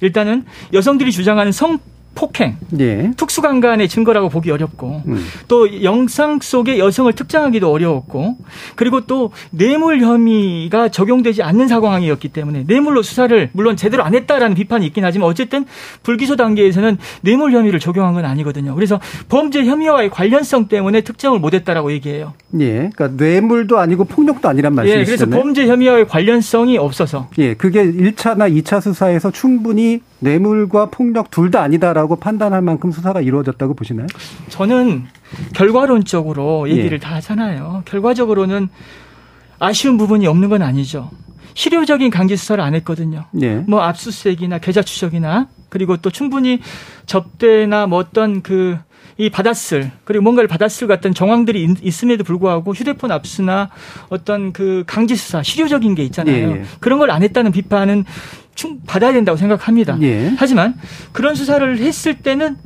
일단은 여성들이 주장하는 성 폭행, 예. 특수강간의 증거라고 보기 어렵고 음. 또 영상 속의 여성을 특정하기도 어려웠고 그리고 또 뇌물 혐의가 적용되지 않는 상황이었기 때문에 뇌물로 수사를 물론 제대로 안 했다라는 비판이 있긴 하지만 어쨌든 불기소 단계에서는 뇌물 혐의를 적용한 건 아니거든요. 그래서 범죄 혐의와의 관련성 때문에 특정을 못했다라고 얘기해요. 예, 그러니까 뇌물도 아니고 폭력도 아니란 말씀이시죠. 예, 그래서 범죄 혐의와의 관련성이 없어서. 예, 그게 1차나 2차 수사에서 충분히 뇌물과 폭력 둘 다 아니다라고 판단할 만큼 수사가 이루어졌다고 보시나요? 저는 결과론적으로 얘기를 예. 다 하잖아요. 결과적으로는 아쉬운 부분이 없는 건 아니죠. 실효적인 강제 수사를 안 했거든요. 예. 뭐 압수수색이나 계좌 추적이나 그리고 또 충분히 접대나 뭐 어떤 그 이 받았을 그리고 뭔가를 받았을 같은 정황들이 있 음에도 불구하고 휴대폰 압수나 어떤 그 강제 수사 실효적인 게 있잖아요. 예. 그런 걸 안 했다는 비판은 충 받아야 된다고 생각합니다. 예. 하지만 그런 수사를 했을 때는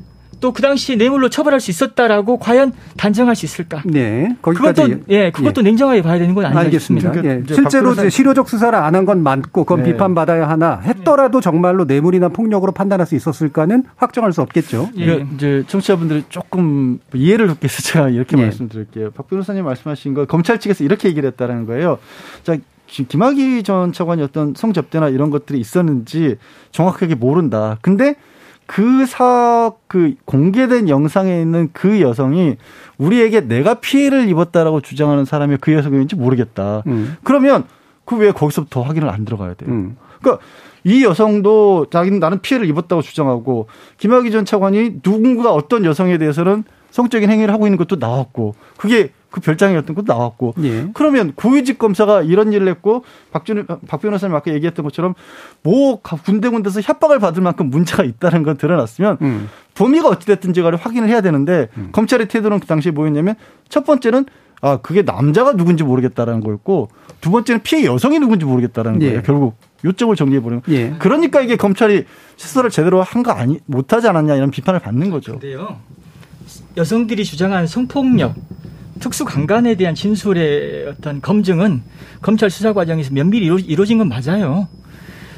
또 그 당시에 뇌물로 처벌할 수 있었다라고 과연 단정할 수 있을까? 네, 거기까지 그것도 예, 그것도 예. 냉정하게 봐야 되는 건 아니겠습니까? 알겠습니다. 그러니까 예. 실제로 이제 실효적 수사를 안 한건 맞고 그건 네. 비판받아야 하나 했더라도 정말로 뇌물이나 폭력으로 판단할 수 있었을까는 확정할 수 없겠죠. 예. 예. 이제 청취자분들이 조금 이해를 돕기 위해서 제가 이렇게 예. 말씀드릴게요. 박 변호사님 말씀하신 거 검찰 측에서 이렇게 얘기를 했다는 거예요. 자, 김학의 전 차관이 어떤 성접대나 이런 것들이 있었는지 정확하게 모른다. 근데 그 사, 그 공개된 영상에 있는 그 여성이 우리에게 내가 피해를 입었다라고 주장하는 사람이 그 여성인지 모르겠다. 음. 그러면 그 왜 거기서부터 확인을 안 들어가야 돼요? 음. 그러니까 이 여성도 자기는 나는 피해를 입었다고 주장하고 김학의 전 차관이 누군가 어떤 여성에 대해서는 성적인 행위를 하고 있는 것도 나왔고 그게 그 별장이었던 것도 나왔고 예. 그러면 고위직 검사가 이런 일을 했고 박준 박 변호사님 아까 얘기했던 것처럼 뭐 군데군데서 협박을 받을 만큼 문제가 있다는 건 드러났으면 음. 범위가 어찌됐든지 간에 확인을 해야 되는데 음. 검찰의 태도는 그 당시에 뭐였냐면 첫 번째는 아 그게 남자가 누군지 모르겠다라는 거였고 두 번째는 피해 여성이 누군지 모르겠다라는 거예요. 예. 결국 요점을 정리해 보는. 예. 그러니까 이게 검찰이 수사를 제대로 한 거 아니 못하지 않았냐 이런 비판을 받는 거죠. 근데요. 여성들이 주장한 성폭력 특수 강간에 대한 진술의 어떤 검증은 검찰 수사 과정에서 면밀히 이루, 어진건 맞아요.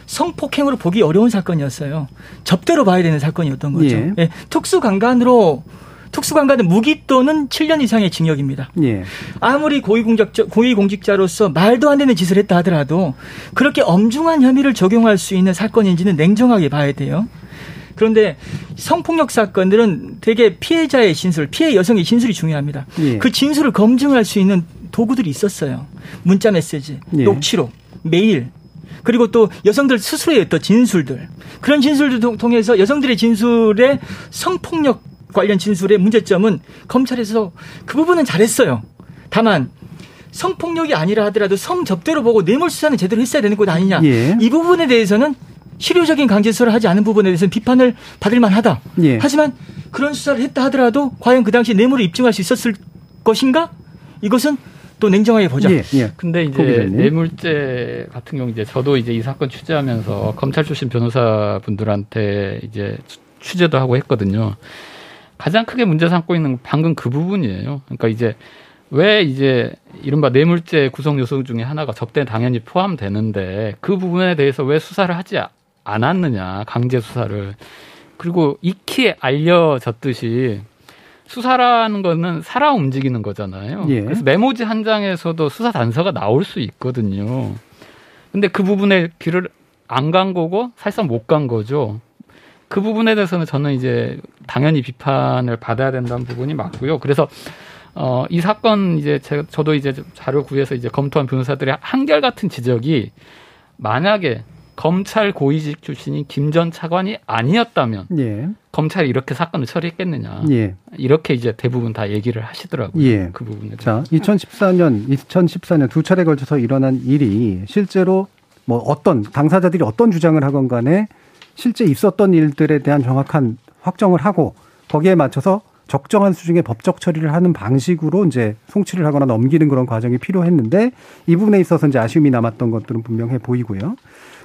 성폭행으로 보기 어려운 사건이었어요. 접대로 봐야 되는 사건이었던 거죠. 예. 예, 특수 강간으로 특수 강간은 무기 또는 7년 이상의 징역입니다. 예. 아무리 고위공직자, 고위공직자로서 말도 안 되는 짓을 했다 하더라도 그렇게 엄중한 혐의를 적용할 수 있는 사건인지는 냉정하게 봐야 돼요. 그런데 성폭력 사건들은 되게 피해자의 진술, 피해 여성의 진술이 중요합니다. 예. 그 진술을 검증할 수 있는 도구들이 있었어요. 문자 메시지, 예. 녹취록, 메일, 그리고 또 여성들 스스로의 어떤 진술들 그런 진술들 통해서 여성들의 진술에 성폭력 관련 진술의 문제점은 검찰에서 그 부분은 잘했어요. 다만 성폭력이 아니라 하더라도 성접대로 보고 뇌물 수사는 제대로 했어야 되는 것 아니냐. 예. 이 부분에 대해서는 실효적인 강제 수사를 하지 않은 부분에 대해서는 비판을 받을 만하다. 예. 하지만 그런 수사를 했다 하더라도 과연 그 당시 뇌물을 입증할 수 있었을 것인가? 이것은 또 냉정하게 보자. 예, 예. 근데 이제 뇌물죄 같은 경우 이제 저도 이제 이 사건 취재하면서 검찰 출신 변호사 분들한테 이제 취재도 하고 했거든요. 가장 크게 문제 삼고 있는 방금 그 부분이에요. 그러니까 이제 왜 이제 이른바 뇌물죄 구성 요소 중에 하나가 접대 당연히 포함되는데 그 부분에 대해서 왜 수사를 하지 않았느냐 강제 수사를 그리고 익히 알려졌듯이 수사라는 거는 살아 움직이는 거잖아요. 예. 그래서 메모지 한 장에서도 수사 단서가 나올 수 있거든요. 근데 그 부분에 귀를 안 간 거고 사실상 못 간 거죠. 그 부분에 대해서는 저는 이제 당연히 비판을 받아야 된다는 부분이 맞고요. 그래서 어, 이 사건 이제 제가 저도 이제 자료 구해서 이제 검토한 변호사들의 한결같은 지적이 만약에 검찰 고위직 출신인 김 전 차관이 아니었다면 예. 검찰이 이렇게 사건을 처리했겠느냐 예. 이렇게 이제 대부분 다 얘기를 하시더라고요. 예. 그 부분에. 자, 2014년, 2014년 두 차례 걸쳐서 일어난 일이 실제로 뭐 어떤 당사자들이 어떤 주장을 하건 간에 실제 있었던 일들에 대한 정확한 확정을 하고 거기에 맞춰서 적정한 수준의 법적 처리를 하는 방식으로 이제 송치를 하거나 넘기는 그런 과정이 필요했는데 이 부분에 있어서 이제 아쉬움이 남았던 것들은 분명해 보이고요.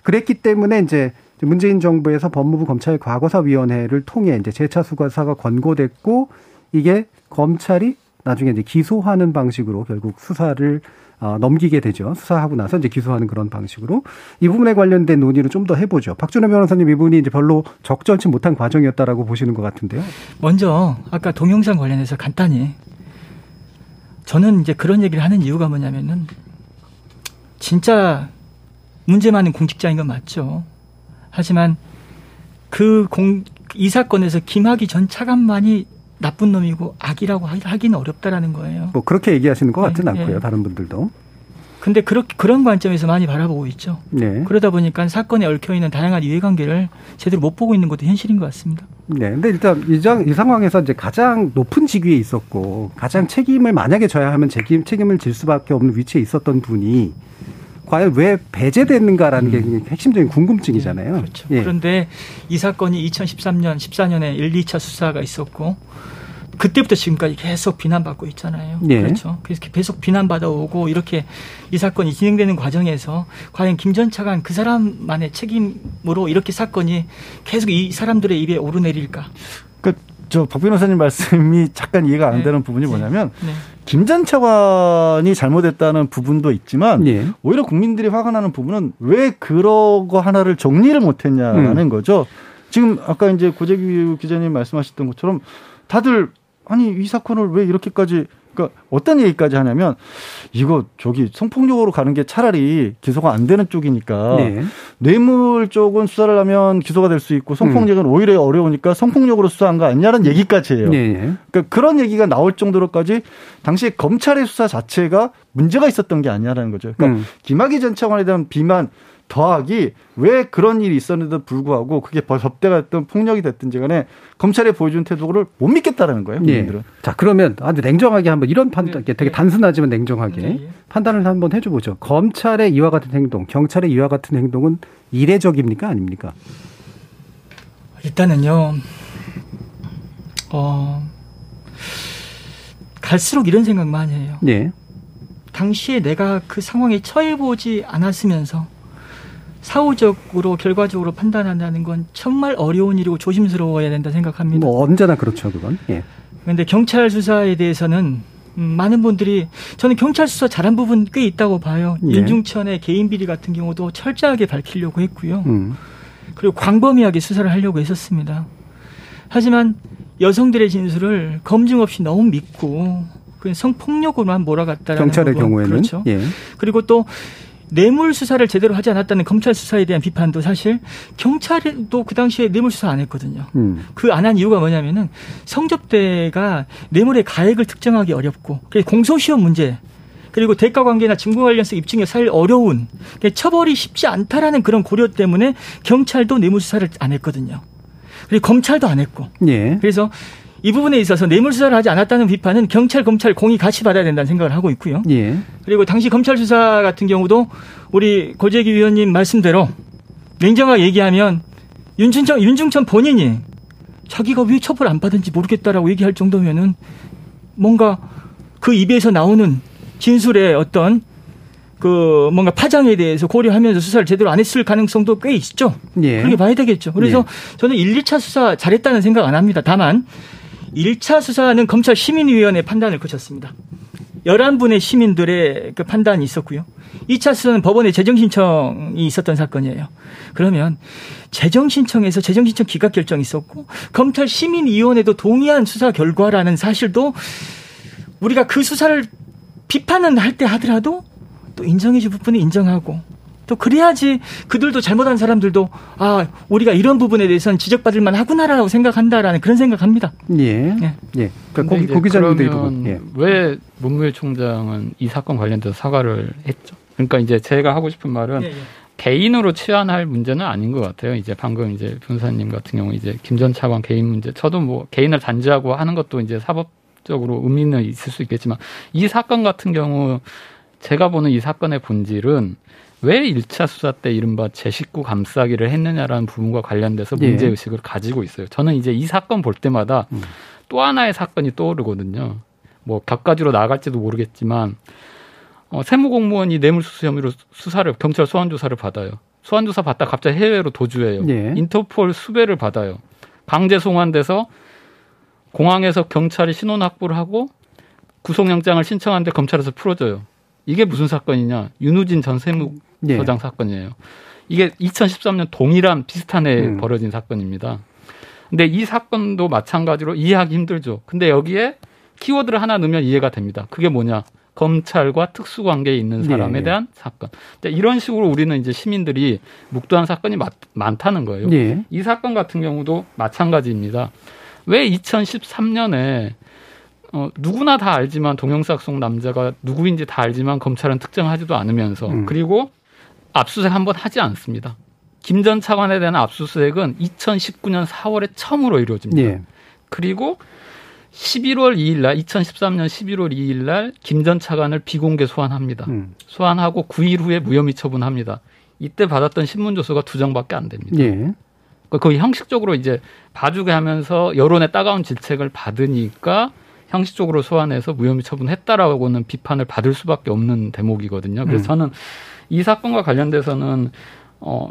그랬기 때문에 이제 문재인 정부에서 법무부 검찰 과거사위원회를 통해 이제 재차 수사가 권고됐고 이게 검찰이 나중에 이제 기소하는 방식으로 결국 수사를 어, 넘기게 되죠. 수사하고 나서 이제 기소하는 그런 방식으로 이 부분에 관련된 논의를 좀 더 해보죠. 박준호 변호사님 이분이 이제 별로 적절치 못한 과정이었다라고 보시는 것 같은데요. 먼저 아까 동영상 관련해서 간단히 저는 이제 그런 얘기를 하는 이유가 뭐냐면은 진짜 문제 많은 공직자인 건 맞죠. 하지만 그 공, 이 사건에서 김학의 전 차관만이 나쁜 놈이고 악이라고 하기는 어렵다라는 거예요. 뭐 그렇게 얘기하시는 것 같진 네, 않고요. 네. 다른 분들도. 근데 그렇게 그런 관점에서 많이 바라보고 있죠. 네. 그러다 보니까 사건에 얽혀 있는 다양한 이해관계를 제대로 못 보고 있는 것도 현실인 것 같습니다. 네. 근데 일단 이, 장, 이 상황에서 이제 가장 높은 직위에 있었고 가장 책임을 만약에 져야 하면 책임 책임을 질 수밖에 없는 위치에 있었던 분이 과연 왜 배제됐는가라는 음. 게 핵심적인 궁금증이잖아요. 네, 그렇죠. 예. 그런데 이 사건이 2013년, 14년에 1, 2차 수사가 있었고 그때부터 지금까지 계속 비난받고 있잖아요. 예. 그렇죠. 그래서 계속 비난받아 오고 이렇게 이 사건이 진행되는 과정에서 과연 김 전 차관 그 사람만의 책임으로 이렇게 사건이 계속 이 사람들의 입에 오르내릴까? 그 저 박 변호사님 말씀이 잠깐 이해가 안 네. 되는 부분이 네. 뭐냐면 네. 김전 차관이 잘못했다는 부분도 있지만 예. 오히려 국민들이 화가 나는 부분은 왜 그러고 하나를 정리를 못했냐라는 음. 거죠. 지금 아까 이제 고재규 기자님 말씀하셨던 것처럼 다들 아니 이 사건을 왜 이렇게까지 그러니까 어떤 얘기까지 하냐면 이거 저기 성폭력으로 가는 게 차라리 기소가 안 되는 쪽이니까 네. 뇌물 쪽은 수사를 하면 기소가 될 수 있고 성폭력은 음. 오히려 어려우니까 성폭력으로 수사한 거 아니냐는 얘기까지 해요. 네. 그러니까 그런 얘기가 나올 정도로까지 당시에 검찰의 수사 자체가 문제가 있었던 게 아니냐라는 거죠. 그러니까 음. 김학의 전 차관에 대한 비만 더하기 왜 그런 일이 있었는데도 불구하고 그게 접대가 됐든 폭력이 됐든지 간에 검찰이 보여준 태도를 못 믿겠다라는 거예요. 네. 국민들은. 네. 자 그러면 아주 냉정하게 한번 이런 판단, 네. 되게 단순하지만 냉정하게 네. 판단을 한번 해줘보죠. 검찰의 이와 같은 행동, 경찰의 이와 같은 행동은 이례적입니까 아닙니까? 일단은요. 어 갈수록 이런 생각 많이 해요. 네. 당시에 내가 그 상황에 처해보지 않았으면서 사후적으로 결과적으로 판단한다는 건 정말 어려운 일이고 조심스러워야 된다 생각합니다. 뭐 언제나 그렇죠, 그건. 예. 그런데 경찰 수사에 대해서는 음, 많은 분들이 저는 경찰 수사 잘한 부분 꽤 있다고 봐요. 예. 윤중천의 개인 비리 같은 경우도 철저하게 밝히려고 했고요. 음. 그리고 광범위하게 수사를 하려고 했었습니다. 하지만 여성들의 진술을 검증 없이 너무 믿고 그 성폭력으로만 몰아갔다라는 경찰의. 경우에는 그렇죠. 예. 그리고 또 뇌물 수사를 제대로 하지 않았다는 검찰 수사에 대한 비판도 사실 경찰도 그 당시에 뇌물 수사 안 했거든요. 음. 그안 한 이유가 뭐냐면은 성접대가 뇌물의 가액을 특정하기 어렵고 공소시효 문제 그리고 대가 관계나 증거 관련성 입증이 사실 어려운 처벌이 쉽지 않다라는 그런 고려 때문에 경찰도 뇌물 수사를 안 했거든요. 그리고 검찰도 안 했고. 예. 그래서 이 부분에 있어서 뇌물 수사를 하지 않았다는 비판은 경찰 검찰 공이 같이 받아야 된다는 생각을 하고 있고요. 예. 그리고 당시 검찰 수사 같은 경우도 우리 고재기 위원님 말씀대로 냉정하게 얘기하면 윤준천 윤중천 본인이 자기가 왜 처벌 안 받은지 모르겠다라고 얘기할 정도면은 뭔가 그 입에서 나오는 진술의 어떤 그 뭔가 파장에 대해서 고려하면서 수사를 제대로 안 했을 가능성도 꽤 있죠. 예. 그렇게 봐야 되겠죠. 그래서 예. 저는 1, 2차 수사 잘했다는 생각 안 합니다. 다만 1차 수사는 검찰 시민위원회 판단을 거쳤습니다. 11분의 시민들의 그 판단이 있었고요. 2차 수사는 법원에 재정신청이 있었던 사건이에요. 그러면 재정신청에서 재정신청 기각 결정이 있었고 검찰 시민위원회도 동의한 수사 결과라는 사실도 우리가 그 수사를 비판은 할 때 하더라도 또 인정해 줄 부분은 인정하고 또 그래야지 그들도 잘못한 사람들도 아 우리가 이런 부분에 대해서는 지적받을 만하구나라고 생각한다라는 그런 생각합니다. 예. 예. 예. 그러니까 고기, 고기자님도 이 부분. 예. 왜 문무일 총장은 이 사건 관련돼서 사과를 했죠? 그러니까 이제 제가 하고 싶은 말은 예, 예. 개인으로 치환할 문제는 아닌 것 같아요. 이제 방금 이제 변사님 같은 경우 이제 김 전 차관 개인 문제. 저도 뭐 개인을 단죄하고 하는 것도 이제 사법적으로 의미는 있을 수 있겠지만 이 사건 같은 경우 제가 보는 이 사건의 본질은 왜 1차 수사 때 이른바 제 식구 감싸기를 했느냐라는 부분과 관련돼서 예. 문제 의식을 가지고 있어요. 저는 이제 이 사건 볼 때마다 음. 또 하나의 사건이 떠오르거든요. 뭐 격가지로 나갈지도 모르겠지만 어, 세무공무원이 뇌물수수 혐의로 수사를 경찰 소환 조사를 받아요. 소환 조사 받다 갑자기 해외로 도주해요. 예. 인터폴 수배를 받아요. 강제 송환돼서 공항에서 경찰이 신원 확보를 하고 구속영장을 신청하는데 검찰에서 풀어줘요. 이게 무슨 사건이냐? 윤우진 전 세무 서장 예. 사건이에요. 이게 2013년 동일한 비슷한 해에 음. 벌어진 사건입니다. 근데 이 사건도 마찬가지로 이해하기 힘들죠. 근데 여기에 키워드를 하나 넣으면 이해가 됩니다. 그게 뭐냐? 검찰과 특수관계에 있는 사람에 예, 대한 사건. 이런 식으로 우리는 이제 시민들이 묵도한 사건이 많, 많다는 거예요. 예. 이 사건 같은 경우도 마찬가지입니다. 왜 2013년에 어, 누구나 다 알지만 동영상 속 남자가 누구인지 다 알지만 검찰은 특정하지도 않으면서 음. 그리고 압수수색 한 번 하지 않습니다. 김 전 차관에 대한 압수수색은 2019년 4월에 처음으로 이루어집니다. 예. 그리고 11월 2일 날 2013년 11월 2일 날 김 전 차관을 비공개 소환합니다. 음. 소환하고 9일 후에 무혐의 처분합니다. 이때 받았던 신문 조서가 두 장밖에 안 됩니다. 예. 그러니까 거의 형식적으로 이제 봐주게 하면서 여론의 따가운 질책을 받으니까 형식적으로 소환해서 무혐의 처분했다라고는 비판을 받을 수밖에 없는 대목이거든요. 그래서 음. 저는 이 사건과 관련돼서는 어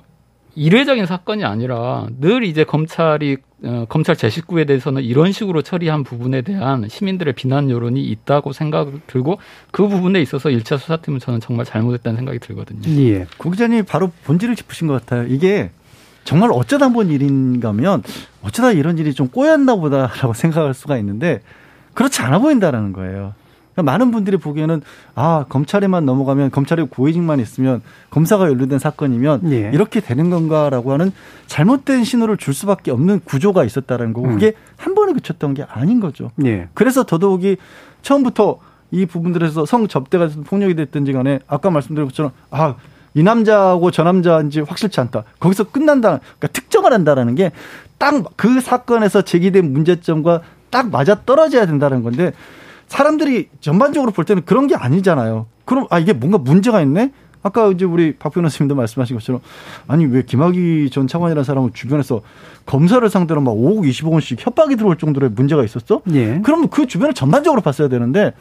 일회적인 사건이 아니라 늘 이제 검찰이 어, 검찰 제 식구에 대해서는 이런 식으로 처리한 부분에 대한 시민들의 비난 여론이 있다고 생각을 들고 그 부분에 있어서 1차 수사팀은 저는 정말 잘못했다는 생각이 들거든요. 예. 고 기자님이 바로 본질을 짚으신 것 같아요. 이게 정말 어쩌다 본 일인가면 어쩌다 이런 일이 좀 꼬였나 보다라고 생각할 수가 있는데 그렇지 않아 보인다라는 거예요. 그러니까 많은 분들이 보기에는 아 검찰에만 넘어가면 검찰의 고위직만 있으면 검사가 연루된 사건이면 예. 이렇게 되는 건가라고 하는 잘못된 신호를 줄 수밖에 없는 구조가 있었다는 거고 음. 그게 한 번에 그쳤던 게 아닌 거죠. 예. 그래서 더더욱이 처음부터 이 부분들에서 성 접대가 폭력이 됐든지 간에 아까 말씀드린 것처럼 아 이 남자하고 저 남자인지 확실치 않다. 거기서 끝난다. 그러니까 특정을 한다라는 게 딱 그 사건에서 제기된 문제점과 딱 맞아 떨어져야 된다는 건데 사람들이 전반적으로 볼 때는 그런 게 아니잖아요. 그럼 아 이게 뭔가 문제가 있네. 아까 이제 우리 박 변호사님도 말씀하신 것처럼 아니 왜 김학의 전 차관이라는 사람은 주변에서 검사를 상대로 막 5억 20억 원씩 협박이 들어올 정도의 문제가 있었어? 예. 그럼 그 주변을 전반적으로 봤어야 되는데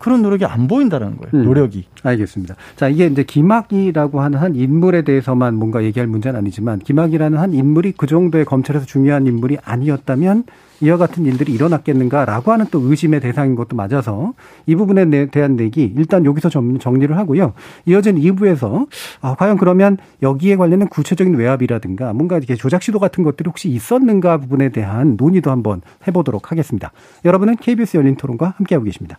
그런 노력이 안 보인다는 거예요. 음. 노력이. 알겠습니다. 자, 이게 이제 김학이라고 하는 한 인물에 대해서만 뭔가 얘기할 문제는 아니지만 김학이라는 한 인물이 그 정도의 검찰에서 중요한 인물이 아니었다면 이와 같은 일들이 일어났겠는가라고 하는 또 의심의 대상인 것도 맞아서 이 부분에 대한 내기 일단 여기서 정리를 하고요. 이어진 2부에서 아, 과연 그러면 여기에 관련된 구체적인 외압이라든가 뭔가 이렇게 조작 시도 같은 것들이 혹시 있었는가 부분에 대한 논의도 한번 해보도록 하겠습니다. 여러분은 KBS 열린 토론과 함께하고 계십니다.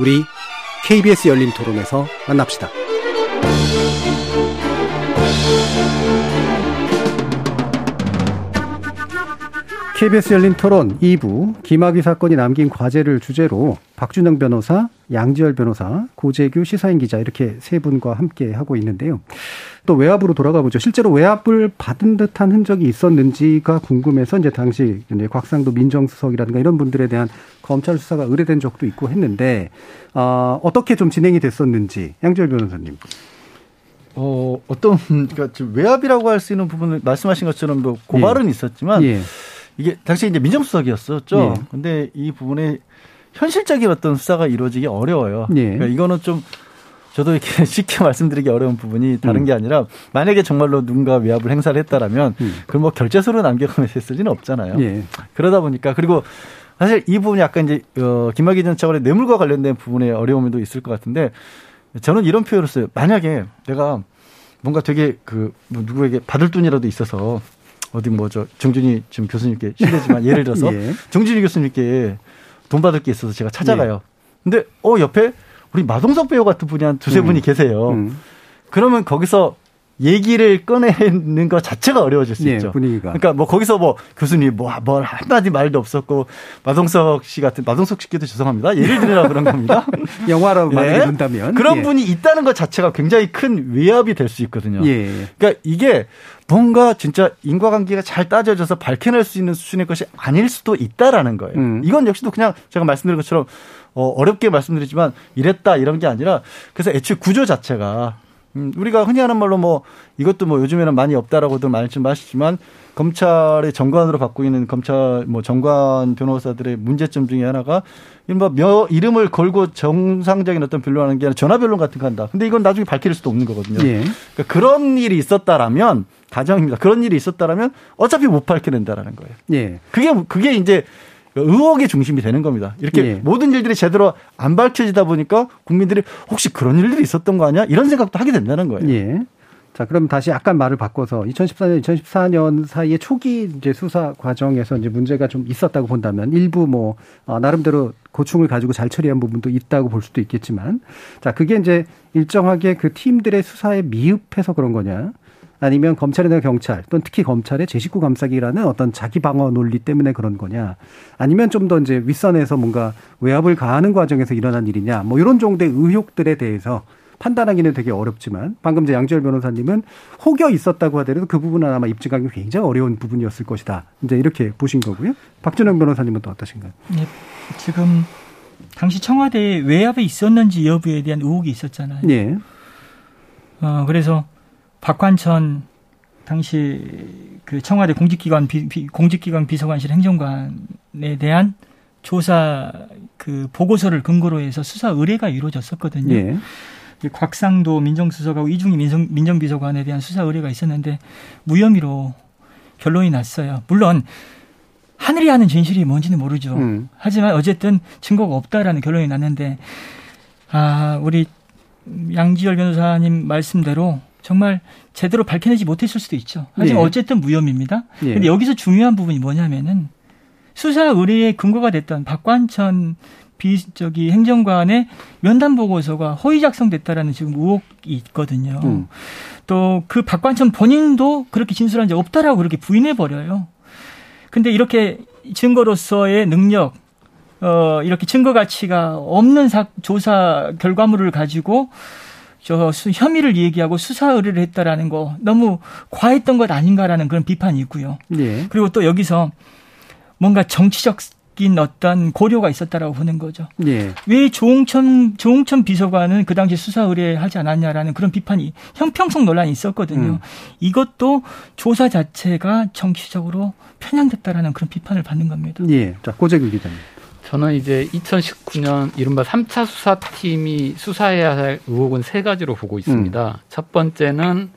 우리 KBS 열린 토론에서 만납시다. KBS 열린 토론 2부 김학의 사건이 남긴 과제를 주제로 박준영 변호사, 양지열 변호사, 고재규 시사인 기자 이렇게 세 분과 함께 하고 있는데요. 또 외압으로 돌아가 보죠. 실제로 외압을 받은 듯한 흔적이 있었는지가 궁금해서 이제 당시 곽상도 민정수석이라든가 이런 분들에 대한 검찰 수사가 의뢰된 적도 있고 했는데 어, 어떻게 좀 진행이 됐었는지 양지열 변호사님. 어, 어떤 그러니까 외압이라고 할 수 있는 부분을 말씀하신 것처럼 뭐 고발은 예. 있었지만 예. 이게 당시 이제 민정수석이었었죠. 네. 근데 이 부분에 현실적인 어떤 수사가 이루어지기 어려워요. 네. 그러니까 이거는 좀 저도 이렇게 쉽게 말씀드리기 어려운 부분이 다른 음. 게 아니라 만약에 정말로 누군가 위압을 행사를 했다라면 음. 그걸 뭐 결제서로 남겨가면서 했을 리는 없잖아요. 네. 그러다 보니까 그리고 사실 이 부분이 약간 이제 어 김학의 전 차관의 뇌물과 관련된 부분에 어려움도 있을 것 같은데 저는 이런 표현을 써요. 만약에 내가 뭔가 되게 그뭐 누구에게 받을 돈이라도 있어서 어디 뭐저 정준희 지금 교수님께 실례지만 예를 들어서 예. 정준희 교수님께 돈 받을 게 있어서 제가 찾아가요. 예. 근데 어 옆에 우리 마동석 배우 같은 분이 한 두세 음. 분이 계세요. 음. 그러면 거기서 얘기를 꺼내는 것 자체가 어려워질 수 네, 있죠. 분위기가. 그러니까 뭐 거기서 뭐 교수님 뭐뭘 한마디 말도 없었고 마동석 씨 같은 마동석 씨께도 죄송합니다. 예를 들어 그런 겁니다. 영화로 예. 만약에 본다면 그런 예. 분이 있다는 것 자체가 굉장히 큰 외압이 될 수 있거든요. 예. 그러니까 이게 뭔가 진짜 인과관계가 잘 따져져서 밝혀낼 수 있는 수준의 것이 아닐 수도 있다라는 거예요. 음. 이건 역시도 그냥 제가 말씀드린 것처럼 어, 어렵게 말씀드리지만 이랬다 이런 게 아니라 그래서 애초에 구조 자체가 음, 우리가 흔히 하는 말로 뭐 이것도 뭐 요즘에는 많이 없다라고도 말씀 하시지만 검찰의 정관으로 받고 있는 검찰 뭐 정관 변호사들의 문제점 중에 하나가 이른바 며 이름을 걸고 정상적인 어떤 변론하는 게 아니라 전화 변론 같은 거 한다. 근데 이건 나중에 밝힐 수도 없는 거거든요. 예. 그러니까 그런 일이 있었다라면 가정입니다. 그런 일이 있었다라면 어차피 못 밝혀낸다라는 거예요. 예. 그게 그게 이제 의혹의 중심이 되는 겁니다. 이렇게 예. 모든 일들이 제대로 안 밝혀지다 보니까 국민들이 혹시 그런 일들이 있었던 거 아니야? 이런 생각도 하게 된다는 거예요. 예. 자, 그럼 다시 약간 말을 바꿔서 2014년, 2014년 사이에 초기 이제 수사 과정에서 이제 문제가 좀 있었다고 본다면 일부 뭐, 어, 나름대로 고충을 가지고 잘 처리한 부분도 있다고 볼 수도 있겠지만 자, 그게 이제 일정하게 그 팀들의 수사에 미흡해서 그런 거냐 아니면 검찰이나 경찰 또는 특히 검찰의 제 식구 감싸기라는 어떤 자기 방어 논리 때문에 그런 거냐 아니면 좀 더 이제 윗선에서 뭔가 외압을 가하는 과정에서 일어난 일이냐 뭐 이런 정도의 의혹들에 대해서 판단하기는 되게 어렵지만 방금 이제 양지열 변호사님은 혹여 있었다고 하더라도 그 부분은 아마 입증하기 굉장히 어려운 부분이었을 것이다. 이제 이렇게 보신 거고요. 박준영 변호사님은 또 어떠신가요? 네, 지금 당시 청와대에 외압이 있었는지 여부에 대한 의혹이 있었잖아요. 예. 어, 그래서 박관천 당시 그 청와대 공직기관 비, 비, 공직기관 비서관실 행정관에 대한 조사 그 보고서를 근거로 해서 수사 의뢰가 이루어졌었거든요. 예. 곽상도 민정수석하고 이중희 민정, 민정비서관에 대한 수사 의뢰가 있었는데 무혐의로 결론이 났어요. 물론 하늘이 하는 진실이 뭔지는 모르죠. 음. 하지만 어쨌든 증거가 없다라는 결론이 났는데 아 우리 양지열 변호사님 말씀대로 정말 제대로 밝혀내지 못했을 수도 있죠. 하지만 예. 어쨌든 무혐의입니다. 예. 근데 여기서 중요한 부분이 뭐냐면은 수사 의뢰의 근거가 됐던 박관천 비 저기 행정관의 면담 보고서가 허위 작성됐다라는 지금 의혹이 있거든요. 음. 또그 박관천 본인도 그렇게 진술한 적 없다라고 그렇게 부인해 버려요. 근데 이렇게 증거로서의 능력 어 이렇게 증거 가치가 없는 사, 조사 결과물을 가지고 저 수, 혐의를 얘기하고 수사 의뢰를 했다라는 거 너무 과했던 것 아닌가라는 그런 비판이 있고요. 예. 그리고 또 여기서 뭔가 정치적인 어떤 고려가 있었다라고 보는 거죠. 예. 왜 조홍천 조홍천 비서관은 그 당시 수사 의뢰하지 않았냐라는 그런 비판이 형평성 논란이 있었거든요. 음. 이것도 조사 자체가 정치적으로 편향됐다라는 그런 비판을 받는 겁니다. 예. 자, 고재규 기자님. 저는 이제 2019년 이른바 3차 수사팀이 수사해야 할 의혹은 세 가지로 보고 있습니다. 음. 첫 번째는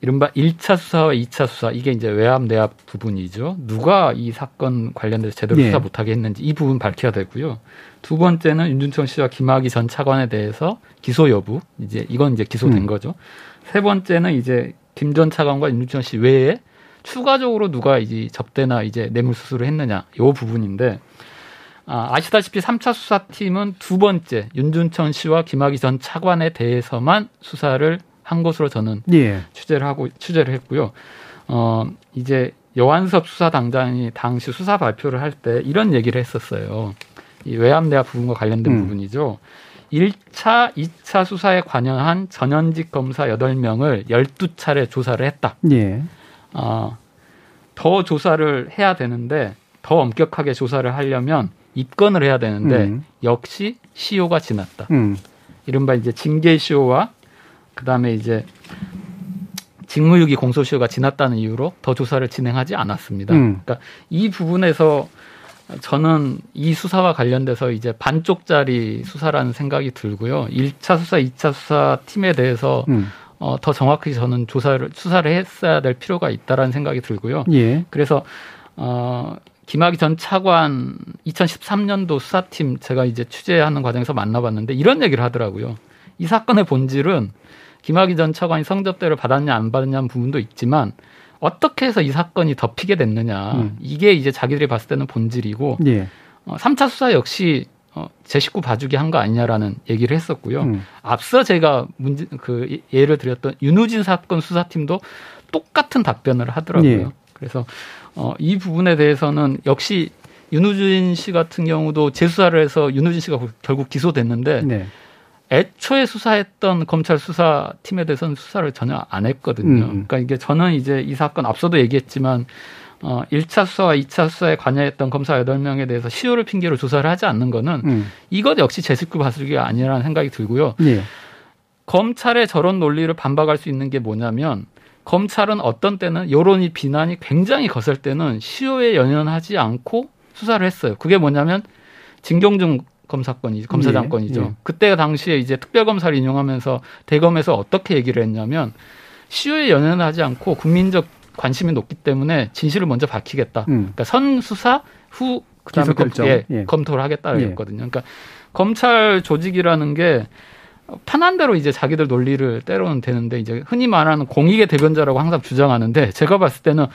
이른바 1차 수사와 2차 수사 이게 이제 외압 내압 부분이죠. 누가 이 사건 관련돼서 제대로 예. 수사 못하게 했는지 이 부분 밝혀야 되고요. 두 번째는 윤준청 씨와 김학의 전 차관에 대해서 기소 여부 이제 이건 이제 기소된 음. 거죠. 세 번째는 이제 김 전 차관과 윤준청 씨 외에 추가적으로 누가 이제 접대나 이제 뇌물 수수를 했느냐 요 부분인데 아, 아시다시피 3차 수사팀은 두 번째 윤준천 씨와 김학의 전 차관에 대해서만 수사를 한 것으로 저는 예. 취재를 하고 취재를 했고요. 어 이제 여한섭 수사당장이 당시 수사 발표를 할 때 이런 얘기를 했었어요. 이 외압 내압 부분과 관련된 음. 부분이죠. 1차, 2차 수사에 관여한 전현직 검사 8명을 12차례 조사를 했다. 예. 어, 더 조사를 해야 되는데 더 엄격하게 조사를 하려면 입건을 해야 되는데 음. 역시 시효가 지났다. 음. 이른바 이제 징계 시효와 그다음에 이제 직무유기 공소시효가 지났다는 이유로 더 조사를 진행하지 않았습니다. 음. 그러니까 이 부분에서 저는 이 수사와 관련돼서 이제 반쪽짜리 수사라는 생각이 들고요. 1차 수사, 2차 수사 팀에 대해서 음. 어, 더 정확하게 저는 조사를 수사를 했어야 될 필요가 있다라는 생각이 들고요. 예. 그래서 어 김학의 전 차관 2013년도 수사팀 제가 이제 취재하는 과정에서 만나봤는데 이런 얘기를 하더라고요. 이 사건의 본질은 김학의 전 차관이 성접대를 받았냐 안 받았냐는 부분도 있지만 어떻게 해서 이 사건이 덮이게 됐느냐 음. 이게 이제 자기들이 봤을 때는 본질이고 예. 어, 3차 수사 역시 어, 제 식구 봐주기 한 거 아니냐라는 얘기를 했었고요. 음. 앞서 제가 문제 그 예를 드렸던 윤우진 사건 수사팀도 똑같은 답변을 하더라고요. 예. 그래서 어, 이 부분에 대해서는 역시 윤우진 씨 같은 경우도 재수사를 해서 윤우진 씨가 결국 기소됐는데 네. 애초에 수사했던 검찰 수사팀에 대해서는 수사를 전혀 안 했거든요. 음. 그러니까 이게 저는 이제 이 사건 앞서도 얘기했지만 어 1차 수사와 2차 수사에 관여했던 검사 8명에 대해서 시효를 핑계로 조사를 하지 않는 거는 음. 이것 역시 제식구 바수기가 아니라는 생각이 들고요. 예. 검찰의 저런 논리를 반박할 수 있는 게 뭐냐면 검찰은 어떤 때는 여론이 비난이 굉장히 거셀 때는 시효에 연연하지 않고 수사를 했어요. 그게 뭐냐면 진경준 검사건이죠. 검사장 건이죠. 예, 예. 그때 당시에 이제 특별검사를 인용하면서 대검에서 어떻게 얘기를 했냐면 시효에 연연하지 않고 국민적 관심이 높기 때문에 진실을 먼저 밝히겠다. 음. 그러니까 선 수사 후 그다음에 검, 예, 예. 검토를 하겠다고 예. 했거든요. 그러니까 검찰 조직이라는 게 편한 대로 이제 자기들 논리를 때로는 되는데 이제 흔히 말하는 공익의 대변자라고 항상 주장하는데 제가 봤을 때는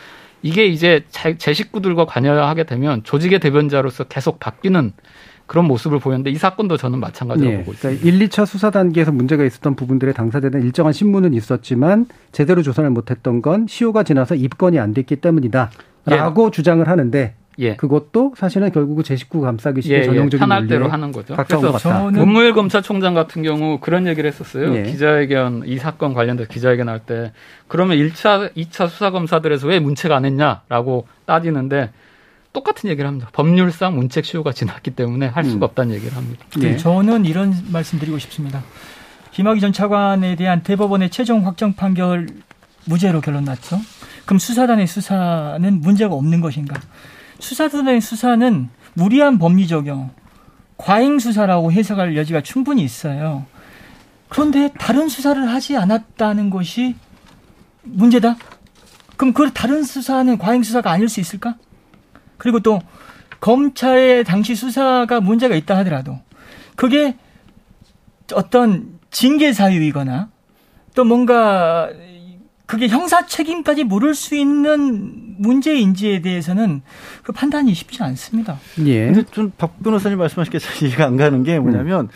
이게 이제 제 식구들과 관여하게 되면 조직의 대변자로서 계속 바뀌는 그런 모습을 보였는데 이 사건도 저는 마찬가지라고 네. 보고 있습니다. 그러니까 1, 2차 수사 단계에서 문제가 있었던 부분들에 당사자는 일정한 신문은 있었지만 제대로 조사를 못했던 건 시효가 지나서 입건이 안 됐기 때문이다. 라고 예. 주장을 하는데 예. 그것도 사실은 결국은 제 식구 감싸기 식의 예, 예. 전형적인 편할 대로 하는 거죠. 그래서 저는 문무일 검찰총장 같은 경우 그런 얘기를 했었어요. 예. 기자회견 이 사건 관련돼서 기자회견 할 때 그러면 1차, 2차 수사 검사들에서 왜 문책 안 했냐라고 따지는데 똑같은 얘기를 합니다. 법률상 문책 시효가 지났기 때문에 할 수가 음. 없다는 얘기를 합니다. 네. 저는 이런 말씀 드리고 싶습니다. 김학의 전 차관에 대한 대법원의 최종 확정 판결 무죄로 결론 났죠. 그럼 수사단의 수사는 문제가 없는 것인가? 수사단의 수사는 무리한 법리 적용, 과잉 수사라고 해석할 여지가 충분히 있어요. 그런데 다른 수사를 하지 않았다는 것이 문제다? 그럼 그 다른 수사는 과잉 수사가 아닐 수 있을까? 그리고 또 검찰의 당시 수사가 문제가 있다 하더라도 그게 어떤 징계 사유이거나 또 뭔가 그게 형사 책임까지 물을 수 있는 문제인지에 대해서는 그 판단이 쉽지 않습니다. 예. 근데 좀 박 변호사님 말씀하신 게 이해가 안 가는 게 뭐냐면 음.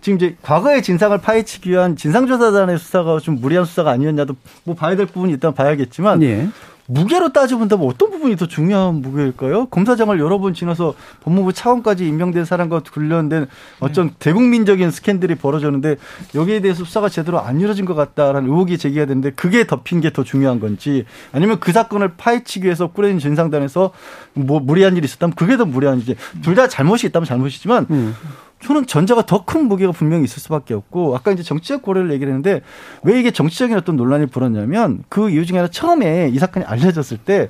지금 이제 과거의 진상을 파헤치기 위한 진상조사단의 수사가 좀 무리한 수사가 아니었냐도 뭐 봐야 될 부분이 있다면 봐야겠지만 예. 무게로 따져본다면 어떤 부분이 더 중요한 무게일까요? 검사장을 여러 번 지나서 법무부 차관까지 임명된 사람과 관련된 어떤 네. 대국민적인 스캔들이 벌어졌는데 여기에 대해서 수사가 제대로 안 이루어진 것 같다라는 의혹이 제기가 되는데 그게 덮인 게 더 중요한 건지 아니면 그 사건을 파헤치기 위해서 꾸려진 진상단에서 뭐 무리한 일이 있었다면 그게 더 무리한 일이지. 둘 다 잘못이 있다면 잘못이지만 음. 저는 전자가 더 큰 무게가 분명히 있을 수밖에 없고 아까 이제 정치적 고려를 얘기를 했는데 왜 이게 정치적인 어떤 논란이 불었냐면 그 이유 중에 하나 처음에 이 사건이 알려졌을 때